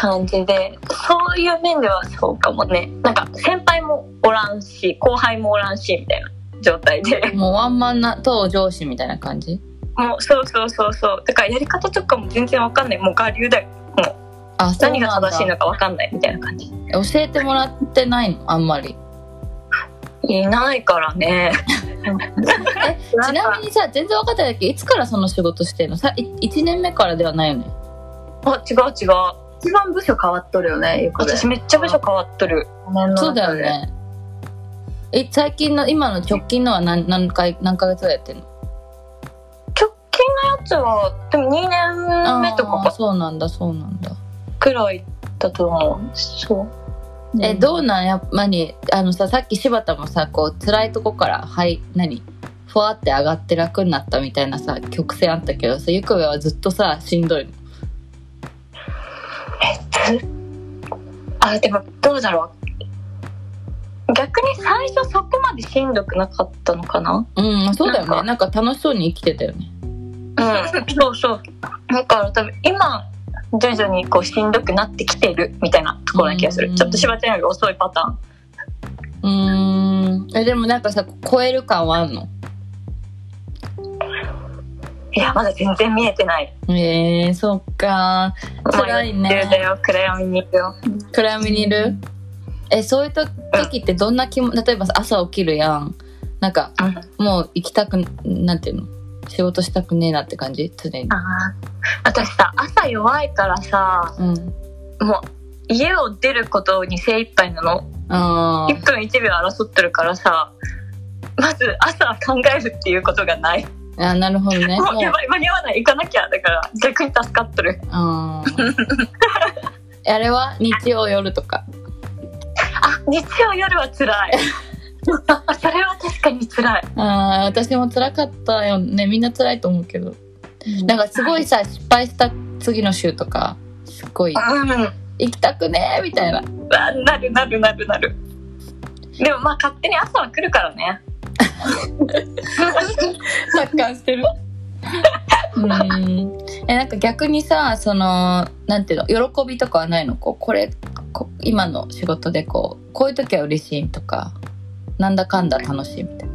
感じでそういう面ではそうかもね。なんか先輩もおらんし後輩もおらんしみたいな状態で。もうワンマンなと上司みたいな感じ？もうそうそうそうそう。だからやり方とかも全然わかんない。もう我流だよ。あそう何がなんだ正しいのかわかんないみたいな感じ。教えてもらってないの？あんまり。いないからね。ちなみにさ全然分かってないけどいつからその仕事してんの？さ1年目からではないよね？あ違う違う一番部署変わっとるよね私めっちゃ部署変わっとる。そうだよね。え最近の今の直近のは何何回何ヶ月ぐらいやってんの？直近のやつはでも2年目とかそうなんだそうなんだ。くらいだと思う。そう。えどうなん？やっぱりあのささっき柴田もさこう辛いとこからはい何？ふわって上がって楽になったみたいなさ曲線あったけどさゆくべはずっとさしんどいのあでもどうだろう。逆に最初そこまでしんどくなかったのかな？うんそうだよね。なんか。なんか楽しそうに生きてたよね。うんそうそう。だから多分今徐々にこうしんどくなってきてるみたいなところな気がすうんるちょっと柴ちゃんより遅いパターン。うーん。えでもなんかさ超える感はあんの？いやまだ全然見えてない。えー、そっか。辛いね。暗闇にいるよ。暗闇にいる？えそういうと時ってどんな気も例えばさ朝起きるやん。なんかもう行きたくなんていうの？仕事したくねえなって感じ？常に。あー。私さ朝弱いからさうん。もう家を出ることに精一杯なの。あ1分1秒争ってるからさまず朝考えるっていうことがない。ーあなるほどね。もうやばい間に合わない。行かなきゃ。だから逆に助かっとる。あー あれは？日曜夜とか。あ日曜夜は辛い。それは確かに辛い。あー私も辛かったよね。みんな辛いと思うけど。なんかすごいさ失敗した次の週とかすっごいうん。行きたくねえみたいな。あなるなるなるなる。でもまあ勝手に朝は来るからね 達観してる。うん。えなんか逆にさそのなんていうの？喜びとかはないの？こうこれこ今の仕事でこうこういう時は嬉しいとかなんだかんだ楽しいみたい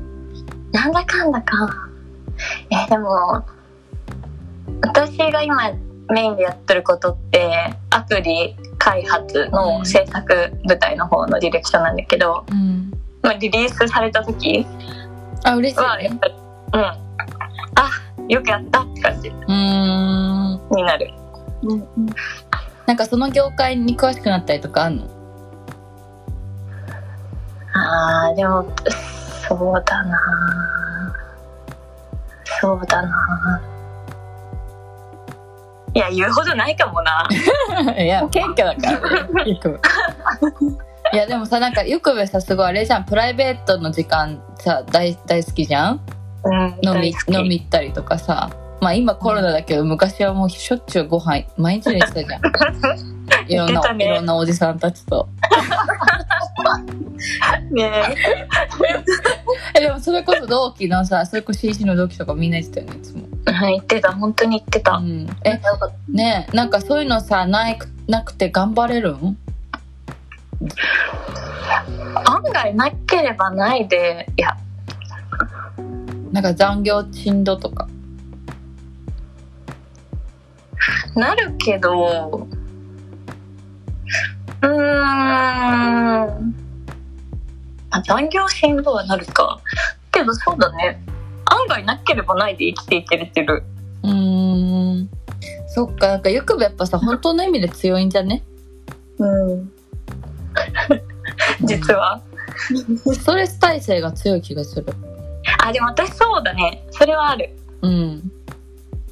な。なんだかんだか。えでも私が今メインでやってることってアプリ開発の制作部隊の方のディレクションなんだけど、うんまあ、リリースされた時あ嬉しいね。はやっぱりうん。あよくやったって感じ。うーん。になる。うんなんかその業界に詳しくなったりとかあんの？あーでもそうだな。そうだな。いや言うほどないかもな。いや謙虚だから。ね よくいやでもさなんかよくべさすごいあれじゃん。プライベートの時間さ大大好きじゃん？うん飲み飲み行ったりとかさ。まあ今コロナだけど昔はもうしょっちゅうご飯毎日にしてたじゃん。いろんな、ね。いろんなおじさんたちと。ね。えでもそれこそ同期のさそれこそ CC の同期とかみんな言ってたよねいつも。はい言ってた。本当に言ってた。うん。えねえなんかそういうのさないくなくて頑張れるん？案外なければないでいや。なんか残業しんどとか。なるけどうーん。まあ残業しんどはなるか。けどそうだね。案外なければないで生きていけれてるう。ーん。そっか。なんかよくべやっぱさ本当の意味で強いんじゃね？うん 実は、ストレス耐性が強い気がする。あでも私そうだね。それはある。うん。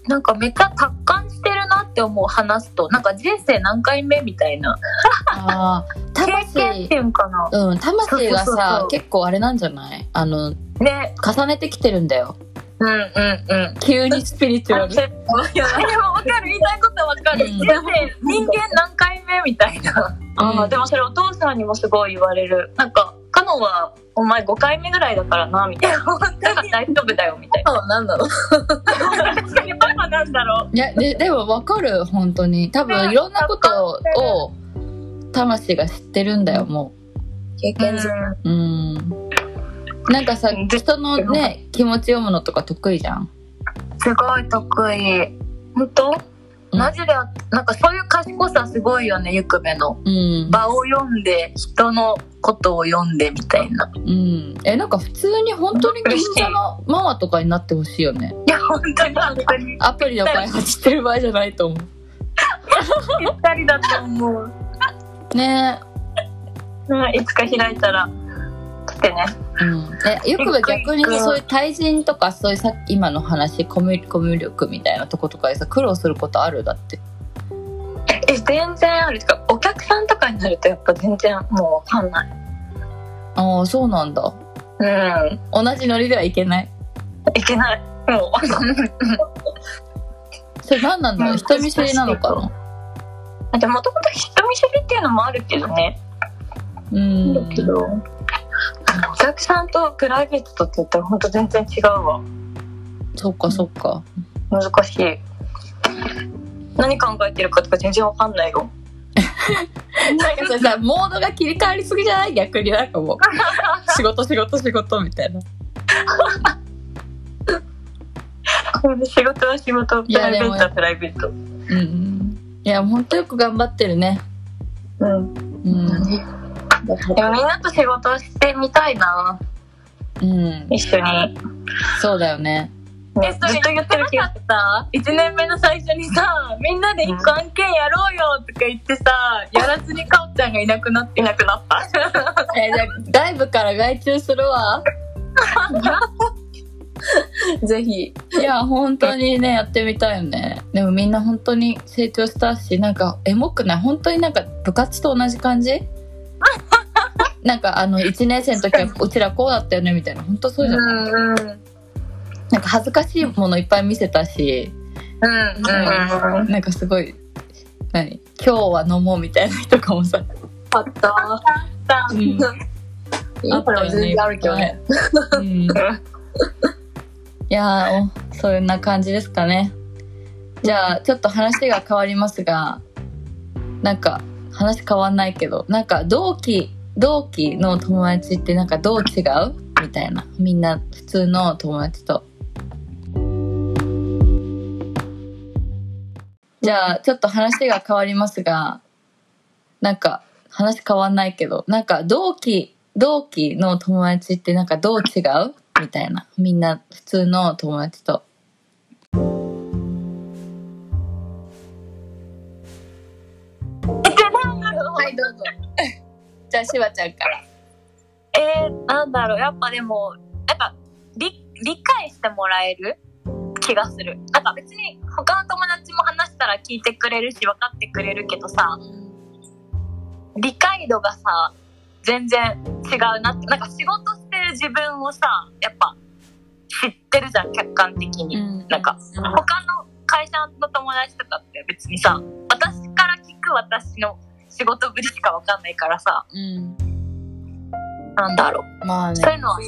なんかめっちゃ達観してるなって思う話すとなんか人生何回目みたいな。あー経験っ魂ていうんかな。うん魂がさ結構あれなんじゃない？あのね。重ねてきてるんだようんうんうん。急にスピリチュアルいやでも分かる。言いたいことは分かる、うん。人間何回目みたいな、あうん。ーでもそれお父さんにもすごい言われる。なんかカノンはお前5回目ぐらいだからなみたいな。本当に大丈夫だよみたいな。あ何なの確かにパパなんだ。ろ ういやででも分かる本当に。多分いろんなことを魂が知ってるんだよも経験済うんなんかさうん。人のね気持ち読むのとか得意じゃん？すごい得意。本当？うん。マジでなんかそういう賢さすごいよねゆくべの。うん。場を読んで人のことを読んでみたいな。うん。えなんか普通に本当に銀座のママとかになってほしいよね。いや本当に本当にアプリの開発してる場合じゃないと思ぴったりだと思う、う。ね。うん、いつか開いたら来てねうん。えよくは逆にそういう対人とかそういうさっき今の話コミュコミュ力みたいなとことかでさ苦労することある？だって。え全然ある。てかお客さんとかになるとやっぱ全然もう分かんない。ああそうなんだ。うん。同じノリではいけない？いけない。もう。それ何なんだろう？うん。人見知りなのかな？でもともと人見知りっていうのもあるけどね。うん。だけどお客さんとプライベートとって言ったら本当全然違うわ。そっかそっか。難しい。何考えてるかとか全然わかんないよ。なんかそれさモードが切り替わりすぎじゃない？逆になんかもう。仕事仕事仕事みたいな。仕事は仕事プライベートはプライベート。うんうん。いやほんとよく頑張ってるね。うん。うんでもみんなと仕事をしてみたいな。うん。一緒に。そうだよね。ね。ずっと言ってる気がしてさ1年目の最初にさみんなで一個案件やろうよとか言ってさやらずにかおちゃんがいなくなっていなくなった？えじゃあ外部から外注するわ。ぜひ。いや本当にねやってみたいよね。でもみんな本当に成長したしなんかエモくない？本当になんか部活と同じ感じ？なんかあの1年生の時はうちらこうだったよねみたいな。本当そうじゃない、うんうんなんか恥ずかしいものいっぱい見せたしうんうんなんかすごい何？今日は飲もうみたいな日とかもさ、あった。うん。今でも全然あるけどね。うん、いやーおそんな感じですかね。じゃあちょっと話が変わりますがなんか話変わんないけどなんか同期同期の友達ってなんかどう違う？みたいな。みんな普通の友達と。じゃあちょっと話が変わりますがなんか話変わんないけどなんか同期同期の友達ってなんかどう違う？みたいな。みんな普通の友達と。あしばちゃんから。えー、なんだろう。やっぱでもなんか理理解してもらえる？気がする。なんか別に他の友達も話したら聞いてくれるし分かってくれるけどさ理解度がさ全然違うなって。なんか仕事してる自分をさやっぱ知ってるじゃん客観的に、うん。なんか他の会社の友達とかって別にさ私から聞く私の仕事ぶりしか分かんないからさ。うん。なんだろう。まあね。そういうのは違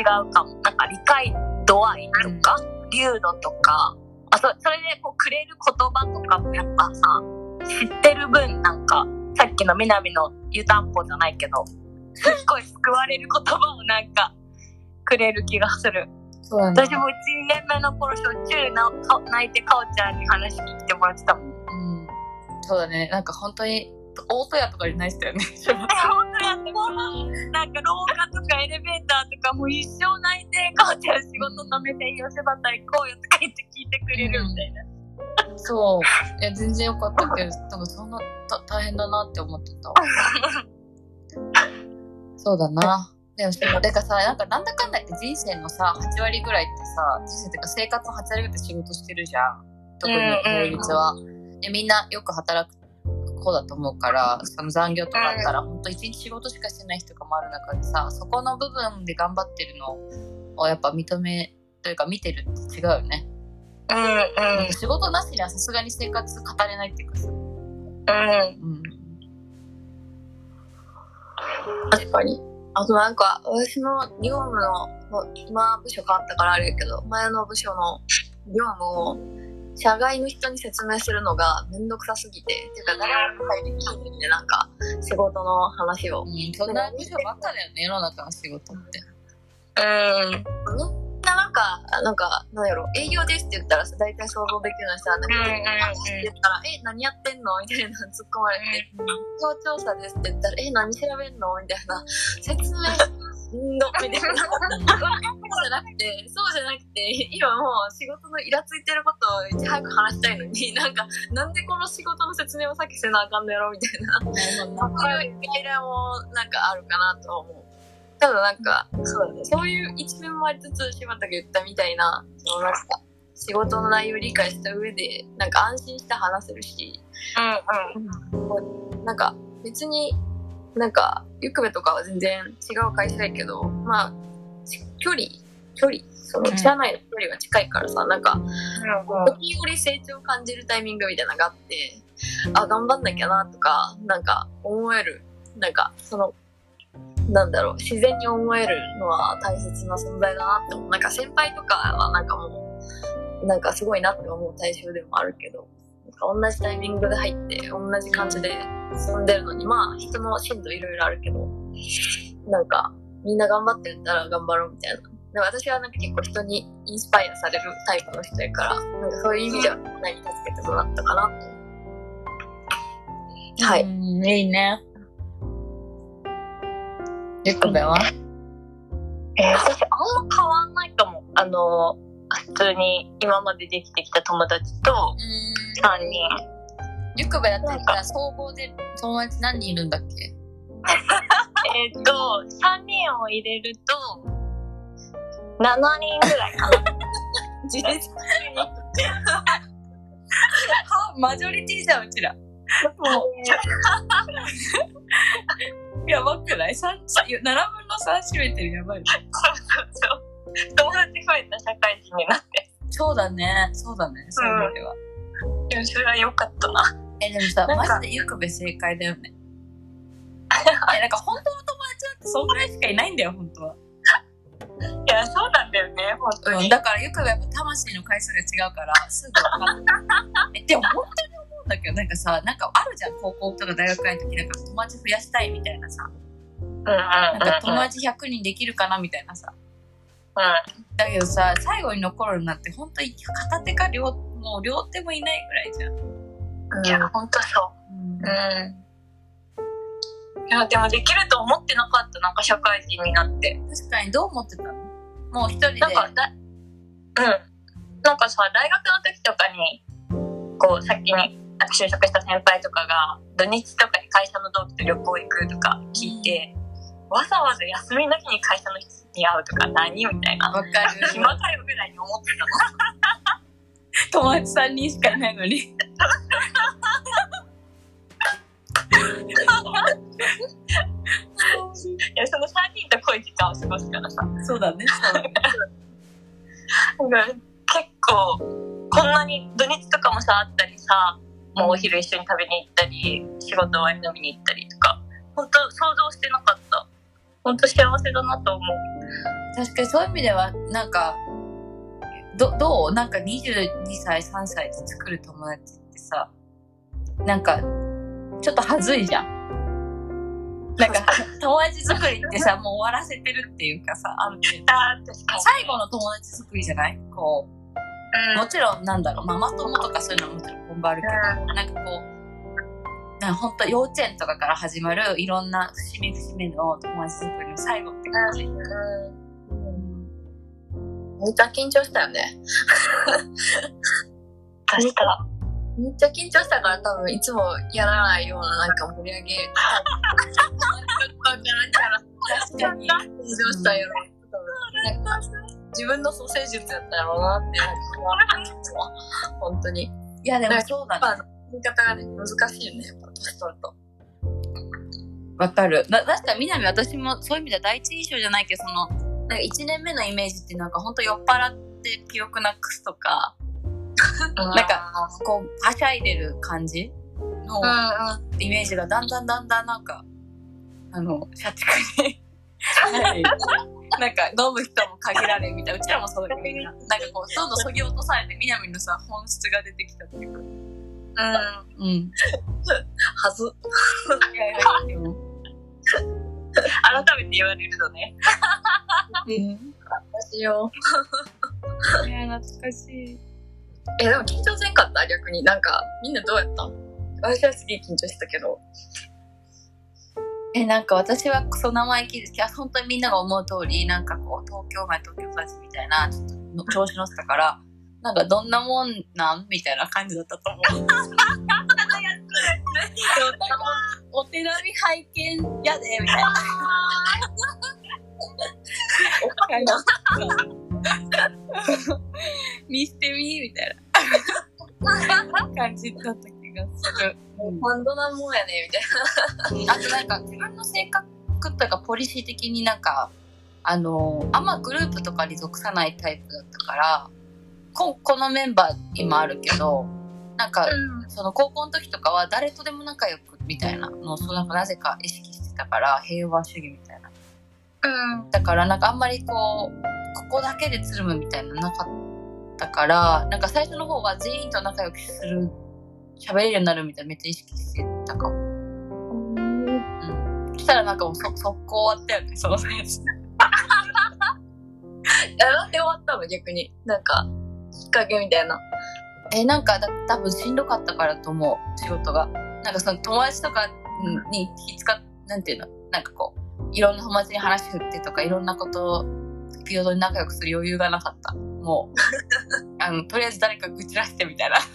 うかも。なんか理解度合いとか、流度とか、あそそれでこうくれる言葉とかもやっぱさ、知ってる分なんか、さっきの南の湯たんぽじゃないけど、すっごい救われる言葉をなんか、くれる気がする。そうだね。私も1年目の頃しょっちゅうなか泣いてかおちゃんに話聞いてもらってたもん。うん。そうだね。なんか本当に大戸屋とかにないしたよね なんか廊下とかエレベーターとかもう一生泣いて、かおちゃん仕事止めて吉畑行こうよとか言って聞いてくれるみたいな。そう。いや全然よかったけどなんかそんなた大変だなって思ってたそうだな。でもだからさなんかなんだかんだ言って人生のさ8割ぐらいってさ人生っていうか生活の8割ぐらいって仕事してるじゃん。特に平日は、でみんなよく働く子だと思うからその残業とかあったら、ほんと一日仕事しかしてない人とかもある中でさそこの部分で頑張ってるのをやっぱ認めというか見てるって違うよね、うんなんか仕事なしにはさすがに生活語れないっていうかさ、うん。うん。うん、確かに。あとなんか、私の業務の、今部署変わったからあれやけど、前の部署の業務を、社外の人に説明するのがめんどくさすぎて、てか誰も会で聞いてみて、なんか、仕事の話を。うん、そんな部署ばっかだよね世の中の仕事って。うん。みんななんか、なんか、なんやろ、営業ですって言ったらさ、大体想像できるのにさ、なんか、うんうんうん。って言ったら、え、何やってんの？みたいなの突っ込まれて、企業調査ですって言ったら、え、何調べんの？みたいな、説明みたいな。そうじゃなくて、そうじゃなくて、今もう仕事のイラついてることをいち早く話したいのに、なんか、なんでこの仕事の説明をさっきせなあかんのやろみたいな。そういうイライラもなんかあるかなと思う。ただなんか、そうだね。そういう一面もありつつ、柴田が言ったみたいな、そのなんか、仕事の内容を理解した上で、なんか安心して話せるし、うんなんか別になんか、ゆくべとかは全然違う会社やけど、まあ、ち距離、距離、その、社内の距離が近いからさ、なんか、うん。時折成長を感じるタイミングみたいなのがあって、あ、頑張んなきゃなとか、なんか思える、なんかその、なんだろう、自然に思えるのは大切な存在だなって思う。なんか先輩とかはなんかもう、なんかすごいなって思う対象でもあるけど、か同じタイミングで入って、同じ感じで進んでるのに、まあ人の進度いろいろあるけど、なんかみんな頑張ってるったら頑張ろうみたいな。で私はなんか結構人にインスパイアされるタイプの人やから、なんかそういう意味では何助けてもらったかなと。はい。うんいいね。ゆっこべは？えー私あんま変わんないかも。あの、普通に今までできてきた友達と3人。ゆっこべだってさ、総合で友達何人いるんだっけ？えっと、3人を入れると、7人ぐらいかな。事実的に。マジョリティじゃん、うちら。やばくない？三七 ?7 分の3占めてるやばい。そうそうそう。友達増えた社会人になって。そうだね。そうだね。そういう意味では。いやそれは良かったな。え、でもさ、マジでゆくべ正解だよね。え、なんか本当の友達なんてそんぐらいしかいないんだよ、本当は。いや、そうなんだよね、本当うん、に。だからゆくべやっぱ魂の回数が違うから、すぐ分かる。え、でも本当に思うんだけど、なんかさ、なんかあるじゃん、高校とか大学の時なんか友達増やしたいみたいなさ。うんうんなんかうんうん。友達100人できるかなみたいなさ。うん。だけどさ、最後に残るなんて本当に片手か両、もう両手もいないぐらいじゃん。いや、本当そう。うん。いや、でもできると思ってなかった、なんか社会人になって。確かにどう思ってたの？もう一人で。なんかだ、うん。なんかさ、大学の時とかに、こう、先に、なんか就職した先輩とかが土日とかに会社の同期と旅行行くとか聞いて、わざわざ休みの日に会社の人に会うとか何みたいな。わかる。暇かよぐらいに思ってたの。友達3人しかいないのに。いやその3人と濃い時間を過ごすからさ。そうだね。そうだね結構こんなに土日とかもさあったりさもうお昼一緒に食べに行ったり仕事終わり飲みに行ったりとか本当想像してなかった本当幸せだなと思う。確かにそういう意味ではなんかどどう？なんか22歳3歳で作る友達ってさなんかちょっとはずいじゃん。なんか友達作りってさもう終わらせてるっていうかさある程度最後の友達作りじゃない？こう。うん。もちろんなんだろうママ友とかそういうのはもちろん本場あるけど、なんかこう本当幼稚園とかから始まるいろんな節目節目の友達作りの最後って感じ、めっちゃ緊張したよね。確かめっちゃ緊張したから多分いつもやらないようななんか盛り上げ。確かに緊張したよ。自分の蘇生術やったやろうなって思う。本当に。いやでもそうだねまあ、言い方がね、難しいよね、やっぱ年取ると。わかる。な、確かに南私もそういう意味では第一印象じゃないけど、その、なんか1年目のイメージってなんか本当酔っ払って記憶なくすとか、なんか、こう、はしゃいでる感じの。イメージがだんだんだんだんなんか、あの、社畜に なんか飲む人も限られるみたいな、うちらもそうだけどな、なんかこう、どんどん削ぎ落とされて南のさ、本質が出てきたっていうか。うん。うん。はず。いやいや、でも。改めて言われるとねうん。私よ。いや、懐かしい。え、でも緊張せんかった？逆に。なんか、みんなどうやった？私はすげえ緊張してたけど。え、なんか私はクソ生意気ですけど、本当にみんなが思う通り、なんかこう、東京前東京育ちみたいな、ちょっとの調子乗ってたから、なんかどんなもんなんみたいな感じだったと思う。お手並み拝見やで、みたいな。見捨てみみたいな感じだった気がする。うんバンドなもんやね、みたいあとなんか自分の性格というかポリシー的になんかあのあんまグループとかに属さないタイプだったからここのメンバー今あるけどなんかな。その高校の時とかは誰とでも仲良くみたいなのをそうなぜか意識してたから平和主義みたいなうん。だからなんかあんまりこうここだけでつるむみたいなのなかったからなんか最初の方は全員と仲良くする喋れるようになるみたいなめっちゃ意識してたかも。うん。そしたらなんかもうそ速攻終わったよね、そのやつ。いや、なんで終わったの逆に。なんか、きっかけみたいな。え、なんかだ多分しんどかったからと思う、仕事が。なんかその友達とかに気使っ、なんていうの？なんかこう、いろんな友達に話振ってとか、いろんなことを平等に仲良くする余裕がなかった。もう、あの、とりあえず誰か愚痴らせてみたいな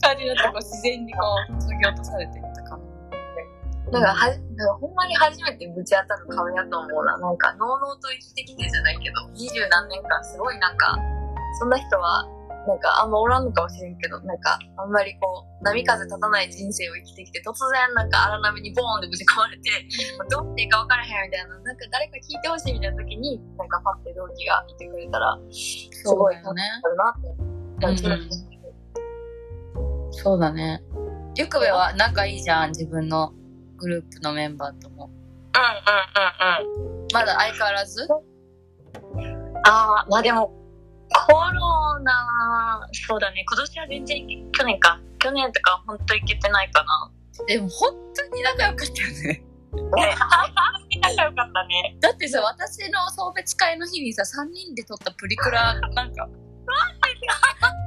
感じだった。こう自然にこう、削ぎ落とされていったかも。だからはじ、なんかほんまに初めてぶち当たる顔やと思うな。なんか、のうのうと生きてきてじゃないけど、二十何年間すごいなんか、そんな人は、なんかあんまおらんのかもしれんけど、なんか、あんまりこう、波風立たない人生を生きてきて、突然なんか荒波にボーンでぶち込まれて、どうしていいか分からへんみたいな、なんか誰か聞いてほしいみたいな時に、なんかパッて同期がいてくれたら、すごいそうだよね。あるなって感じうんそうだね。ゆくべは仲いいじゃん、自分のグループのメンバーとも。うんうんうんうん。まだ相変わらず？ああまあでもコロナそうだね。今年は全然去年か。去年とか本当行けてないかな。でも本当に仲良かったよね。ね仲良かったね。だってさ、私の送別会の日にさ、3人で撮ったプリクラ、なんか、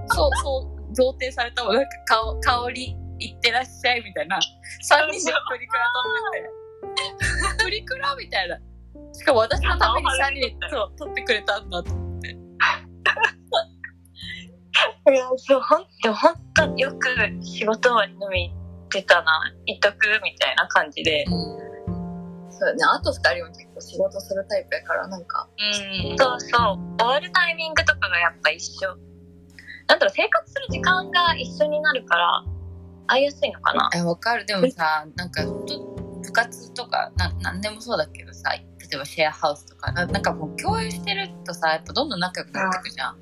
そう、そう、贈呈されたもん。なんか、かお香り、いってらっしゃいみたいな。3人でプリクラ撮ってて。プリクラみたいな。しかも私のために3人でそう撮ってくれたんだと思って。いやそうほんでも本当によく仕事終わり飲み行ってたな行っとくみたいな感じでそうだね。あと二人も結構仕事するタイプやから、なんか。うんそうそう終わるタイミングとかがやっぱ一緒なんだろう生活する時間が一緒になるから会いやすいのかな？えわかる。でもさなんか部活とかな何でもそうだけどさ例えばシェアハウスとかななんかもう共有してるとさやっぱどんどん仲良くなってくじゃん、う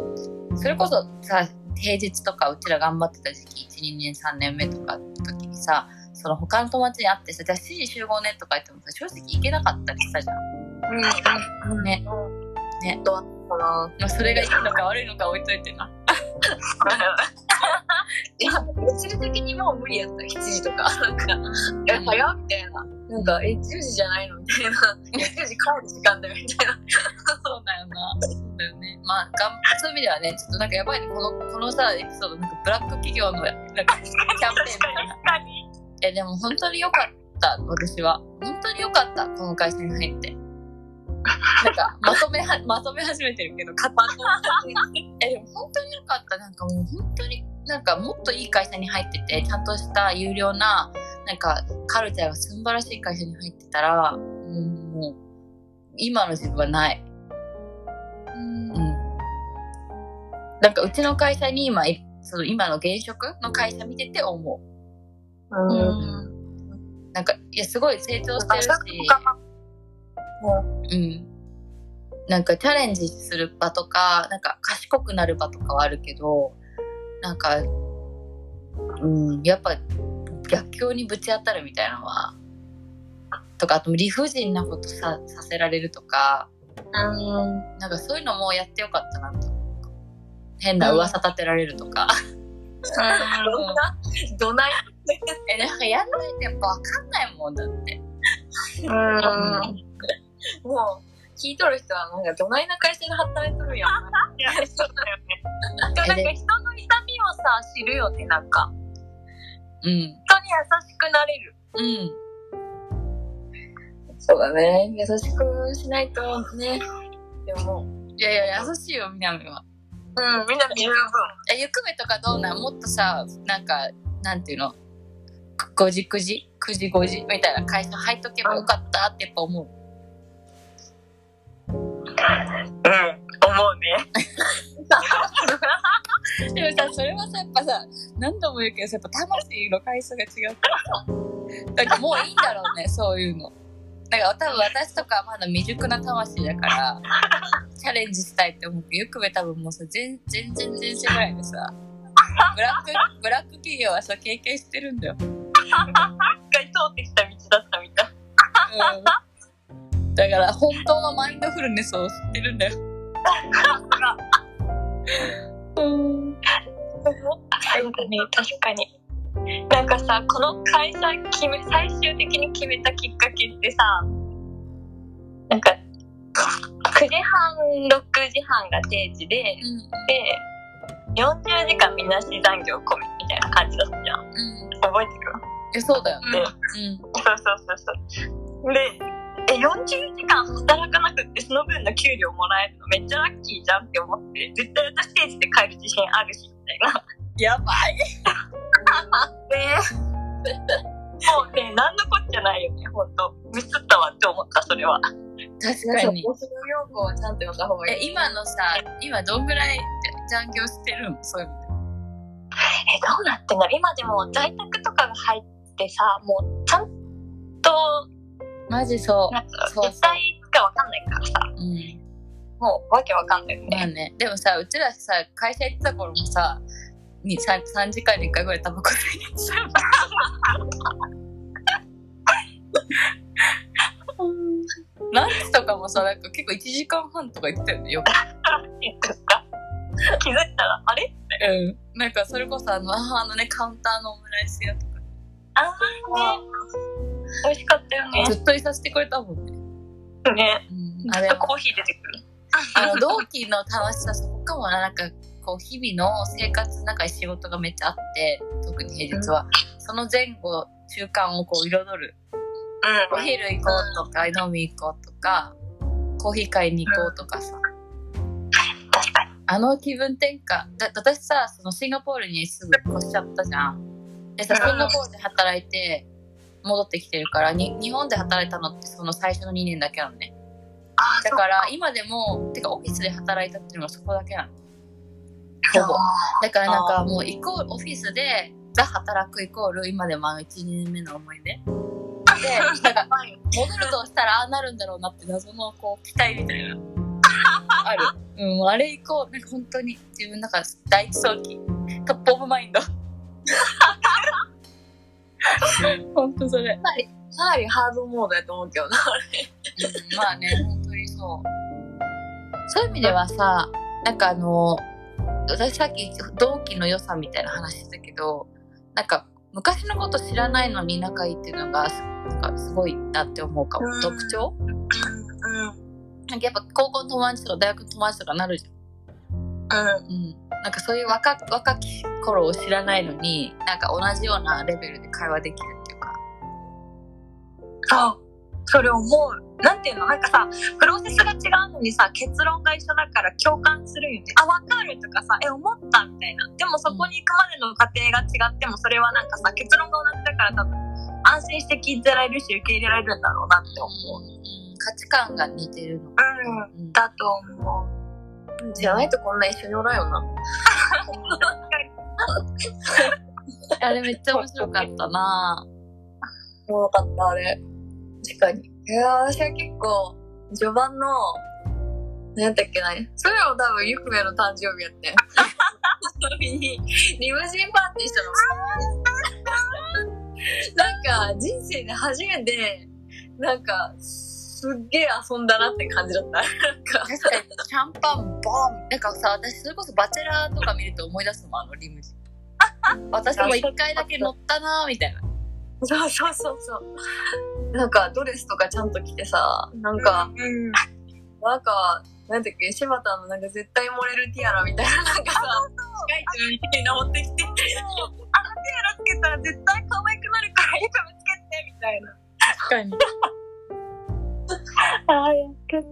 んうん。それこそさ平日とかうちら頑張ってた時期12年3年目とかの時にさその他の友達に会ってさじゃあ7時集合ねとか言ってもさ正直行けなかったりしたじゃん。うだったかな。まあそれがいいのか悪いのか置いといてな いや、物理的にもう無理やった、7時とか。なんか、え、早っみたいな。なんか、え、10時じゃないのみたいな。いや10時帰る時間だよ、みたいな。そうだよな。そうだよね。まあ、がんそういう意味ではね、ちょっとなんかやばいね。この、このさ、エピソード、なんかブラック企業の、なんか、キャンペーンみたいな。え、でも本当に良かった、私は。本当に良かった、この会社に入って。なんか、まとめは、まとめ始めてるけど、片え、でも本当に良かった。なんかもう本当に、なんかもっといい会社に入ってて、ちゃんとした有料な、なんか、カルチャーが素晴らしい会社に入ってたら、うんもう、今の自分はない。うん。なんかうちの会社に今、いその今の現職の会社見てて思う。うん。なんか、いや、すごい成長してるし、うん。なんかチャレンジする場とか、なんか賢くなる場とかはあるけど、なんか、うん、やっぱ逆境にぶち当たるみたいなのは、とか、あと理不尽なことささせられるとか、うん。なんかそういうのもやってよかったなと。変な噂立てられるとか。どんな、どない？え、なんかやんないとやっぱわかんないもんだって。うん。もう、聞いとる人は、なんか、どないな会社で働いとるやん。いやそうだよね なんか人の痛みをさ知るよねなんかうん。人に優しくなれるうん。そうだね。優しくしないとね。でも、いやいや、優しいよ、みなみは。うんみんな十分え、ゆくめとかどうなん？もっとさ、なんか、なんていうの ?5 時、9時 ?9 時、5時みたいな会社入っとけばよかったってやっぱ思う。うん思うね でもさ、それはさ、やっぱさ、何度も言うけどさ、やっぱ魂の回数が違うからさ。だからもういいんだろうね、そういうの。だから多分私とかはまだ未熟な魂だから、チャレンジしたいって思うけど、ゆくめ多分もうさ、全全然前世ぐらいでさ、ブラック、ブラック企業はさ、経験してるんだよ。一回通ってきた道だったみたいうん。だから本当のマインドフルネスを知ってるんだよ。うん。確かに確かになんかさこの会社決め最終的に決めたきっかけってさなんか9時半6時半が定時でうん。で40時間みなし残業込みみたいな感じだったじゃんうん。覚えてる？え、そうだよね。でうん。そうそうそうそうでえ40時間働かなくってその分の給料もらえるのめっちゃラッキーじゃんって思って絶対私定時で帰る自信あるしみたいな やばい。でもうね何のこっちゃないよね本当ミスったわって思ったそれは確かに。募集要項はちゃんと読んだ方がいえ、い。今のさ、今どんぐらい残業してるの？そういうの。えどうなってんだろう今でも在宅とかが入ってさもうちゃんとマジそう。なんかそうそう実態がわかんないからさうん。もうわけわかんないよねまあね。でもさ、うちらさ、会社行ってた頃もさ、に 3, 3時間に1回ぐらいタバコ吸いに行ってたよ。ランチとかもさ、なんか結構1時間半とか行ってたよね、よく。気づいたらあれ？うん。なんかそれこそあの、あのね、カウンターのオムライス屋とか、ああね美味しかったよね。ずっといさせてくれたもんね。ね。うん。あれとコーヒー出てくる。あの同期の楽しさそこかもななんかこう日々の生活の中に仕事がめっちゃあって特に平日は、その前後中間をこう彩る。おうん。昼行こうとか飲み行こうとかコーヒー買いに行こうとかさ、あの気分転換。だ私さそのシンガポールにすぐ越しちゃったじゃん。でさシンガポールで働いて戻ってきてるからに日本で働いたのってその最初の2年だけなのね。あだから今でもてかオフィスで働いたっていうのがそこだけなの。ほぼ。だからなんかもうイコールオフィスでザ働くイコール今でもあの1、2年目の思い出。でなんか 戻るとしたらああなるんだろうなって謎のこう期待みたいな。ある。うんあれ以降なんか本当に自分の中で第一想起 top of mind 本当それ、かなりハードモードやと思うけどな、あれ。うん、まあね本当にそう。そういう意味ではさなんかあの私さっき同期の良さみたいな話してたけどなんか昔のこと知らないのに仲いいっていうのがなんかすごいなって思うかも、うん。特徴？うんうん。なんかやっぱ高校の友達とか大学の友達とかなるじゃん。うん。なんかそういう若若き頃を知らないのに、なんか同じようなレベルで会話できるっていうか。そうそれ思う。なんていうの？なんかさプロセスが違うのにさ結論が一緒だから共感するよね。あ分かる。とかさえ思ったみたいな。でもそこに行くまでの過程が違ってもそれはなんかさ結論が同じだから多分安心して聞いてられるし受け入れられるんだろうなって思う。うん、価値観が似てるの。うん。うん、だと思うじゃないとこんな一緒におらんよな。あれめっちゃ面白かったなおもろかった、あれ。確かに。いやー、私は結構、序盤の、何やったっけなそれも多分、ゆくべの誕生日やっての日に、リムジンパーティーしたの。なんか、人生で初めて、なんか、すっげえ遊んだなって感じだった。なんか、確かに、シャンパンボンなんかさ、私それこそバチェラーとか見ると思い出すもん、あのリムジン。私も一回だけ乗ったなみたいな。そうそうそうそう。なんか、ドレスとかちゃんと着てさ、なんか、うんなんか、なんだっけ、柴田のなんか絶対漏れるティアラみたいな、なんかさ、市街地のみたいな持ってきて、あのティアラつけたら絶対可愛くなるからよく見つけてみたいな確かに。ああやけど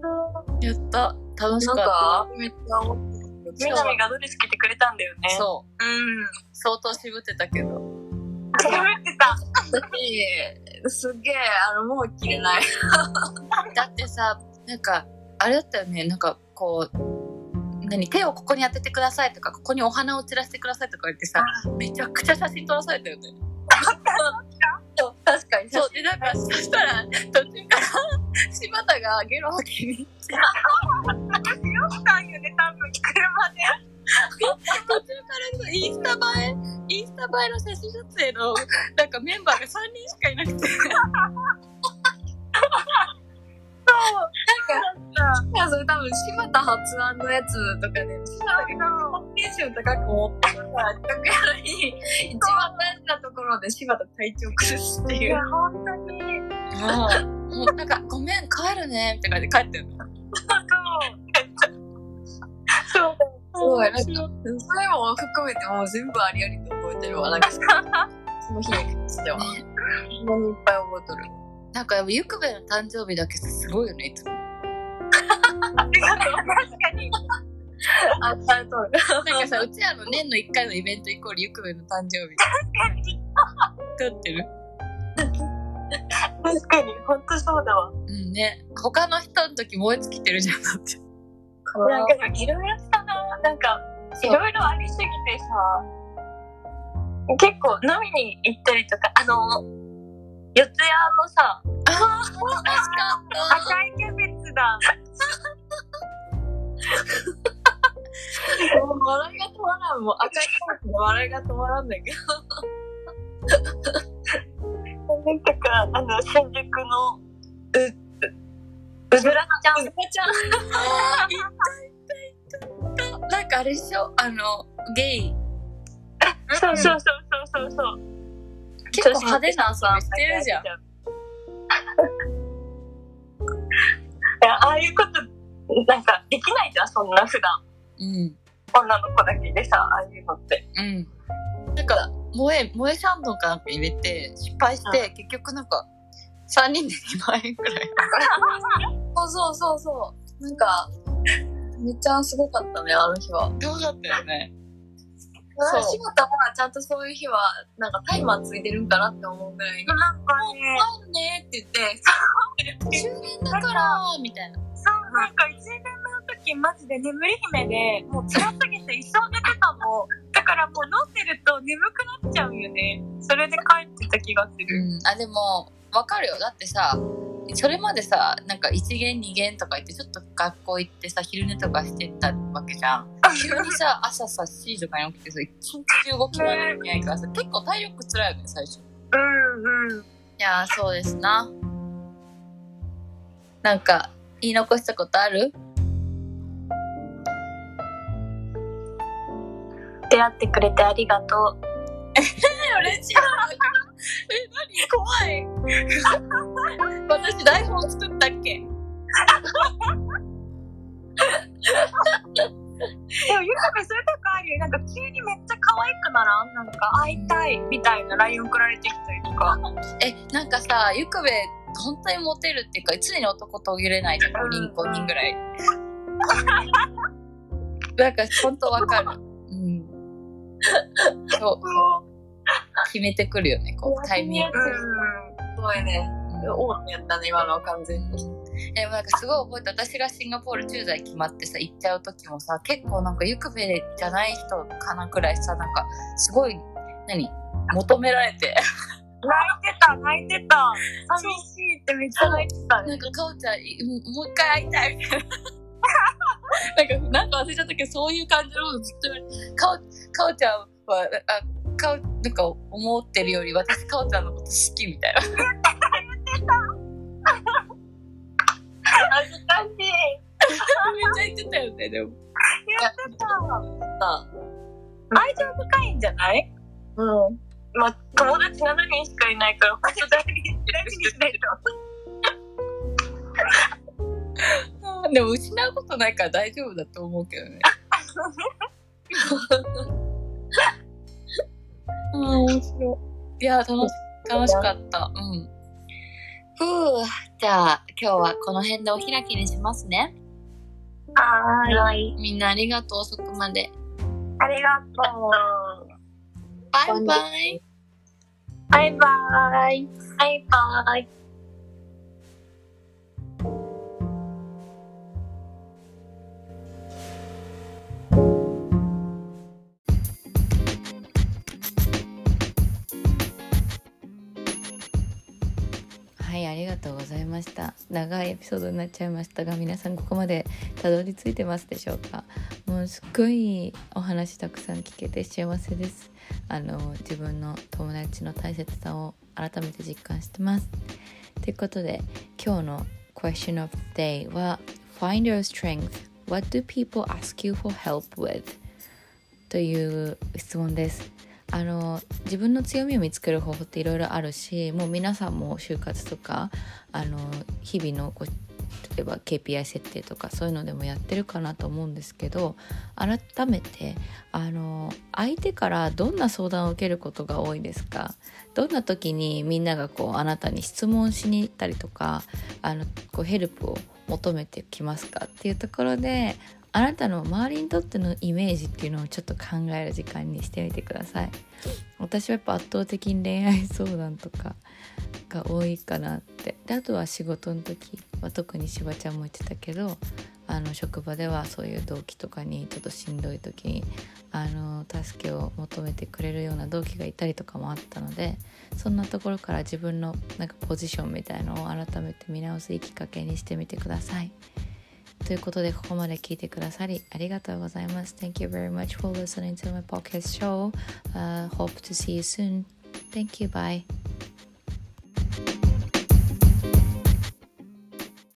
やった。楽しかなんっか、めっちゃ思ってみなみがドレス着てくれたんだよねた。そう。うん相当渋ってたけど。喋ってたたし、すっげえ、あの、もう着れない。だってさ、なんか、あれだったよね、なんかこう、何手をここに当ててくださいとかここにお花を散らしてくださいとか言ってさめちゃくちゃ写真撮らされたよね 確かに。そうでなんかそしたら途中から柴田がゲロ吐きに行って私よくたんよね多分車で途中からのインスタ映えインスタ映えの写真撮影のなんかメンバーが3人しかいなくていや、それ多分、柴田発案のやつとかで、柴田がコンテンション高く持ってるから、楽屋に、一番大事なところで柴田体調崩すっていう。いや本当にもうなんか「ごめん帰るね」みたいな感じで帰ってんの。そう。すごい、なんか、それも含めてもう全部ありありと覚えてるわ。なんか、その日に関しては。ねほんいっぱい覚えとる。なんかゆくべの誕生日だけすごいよねいつも。ありがとう。確かに。あ、されとる。なんかさ うちらの年の1回のイベントイコールゆくべの誕生日。撮ってる 確かに本当そうだわうんね他の人の時燃え尽きてるじゃんだって なんかいろいろしたななんかいろいろありすぎてさ結構飲みに行ったりとかあの四谷のさああ楽しかった赤いキャベツだもう笑いが止まらん。もう赤いカードで笑いが止まらんだけど。かあの新宿のうううずらちゃんうずらちゃん。あーいたいたいたなんかあれでしょ？あのゲイ。そうそうそうそうそうそう。結構派手な遊びしてるじゃん。いやああいうことなんかできないじゃんそんな普段。うん。女の子だけでさああいうのって。うん。なんか萌え萌えシャンドンかなんか入れて失敗して、結局なんか3人で2万円くらい そうそうそうそう。なんか、めっちゃすごかったね、あの日は。そうだったよね。そう。柴田はちゃんとそういう日は、なんかタイマーついてるんかなって思うぐらいに。なんかね、あるねって言って、終電だからみたいな。そう、なんか1年の時マジで眠り姫で、もう辛すぎて一生寝てたの。だからもう飲んでると眠くなっちゃうよね。それで帰ってた気がする。うん、あでもわかるよ。だってさそれまでさなんか1限2限とか言ってちょっと学校行ってさ昼寝とかしてたわけじゃん。急にさ朝さ7時とかに起きてさ一日中動き回らなきゃいけないからさ結構体力つらいよね最初。いうんうん。やーそうですな。なんか言い残したことある？出会ってくれてありがとう。嬉しい。え何？怖い。私台本作ったっけ？でも、ゆかべそういうとこあるよ。なんか急にめっちゃ可愛くならん？なんか会いたいみたいな LINE 送られてきたりとか。えなんかさゆくべ本当にモテるっていうか常に男途切れないじゃん。5人5人ぐらい。なんか本当わかる。うんそう決めてくるよねこうタイミングすごいね。オーやったね、今のは完全に。でもなんかすごい覚えて私がシンガポール駐在決まってさ行っちゃう時もさ結構なんかゆくべじゃない人かなくらいさなんかすごい何？求められて泣いてた、泣いてた。寂しいってめっちゃ泣いてたね。なんかかおちゃんいもうもう一回会いたいみたいな。なんか、なんか忘れちゃったけど、そういう感じのことずっと言われて、かお、かおちゃんは、あ、かお、なんか思ってるより私かおちゃんのこと好きみたいな。恥ずかしい。めっちゃ言ってたよね、でも。言ってた。さ愛情深いんじゃない？うん。まあ、友達7人しかいないから、本当大事にしないと。でも失うことないから大丈夫だと思うけどね。ああ、面白い。いや、楽し、楽しかった。うん。ふう、じゃあ今日はこの辺でお開きにしますね。はーい。みんなありがとう、遅くまで。ありがとう。バイバイ。バイバイ。バイバイ。りがとうございました。長いエピソードになっちゃいましたが、皆さんここまでたどり着いてますでしょうか？もうすっごいお話たくさん聞けて幸せです。あの自分の友達の大切さを改めて実感してます。ということで、今日の Question of the Day は Find your strength. What do people ask you for help with? という質問です。あの自分の強みを見つける方法っていろいろあるしもう皆さんも就活とかあの日々のこ例えば KPI 設定とかそういうのでもやってるかなと思うんですけど改めてあの相手からどんな相談を受けることが多いですか？どんな時にみんながこうあなたに質問しに行ったりとかあのこうヘルプを求めてきますか？っていうところであなたの周りにとってのイメージっていうのをちょっと考える時間にしてみてください私はやっぱ圧倒的に恋愛相談とかが多いかなってであとは仕事の時は特にしばちゃんも言ってたけどあの職場ではそういう同期とかにちょっとしんどい時にあの助けを求めてくれるような同期がいたりとかもあったのでそんなところから自分のなんかポジションみたいのを改めて見直すいいきっかけにしてみてください。ということでここまで聞いてくださりありがとうございます。Thank you very much for listening to my podcast show.、Uh, hope to see you soon. Thank you. Bye.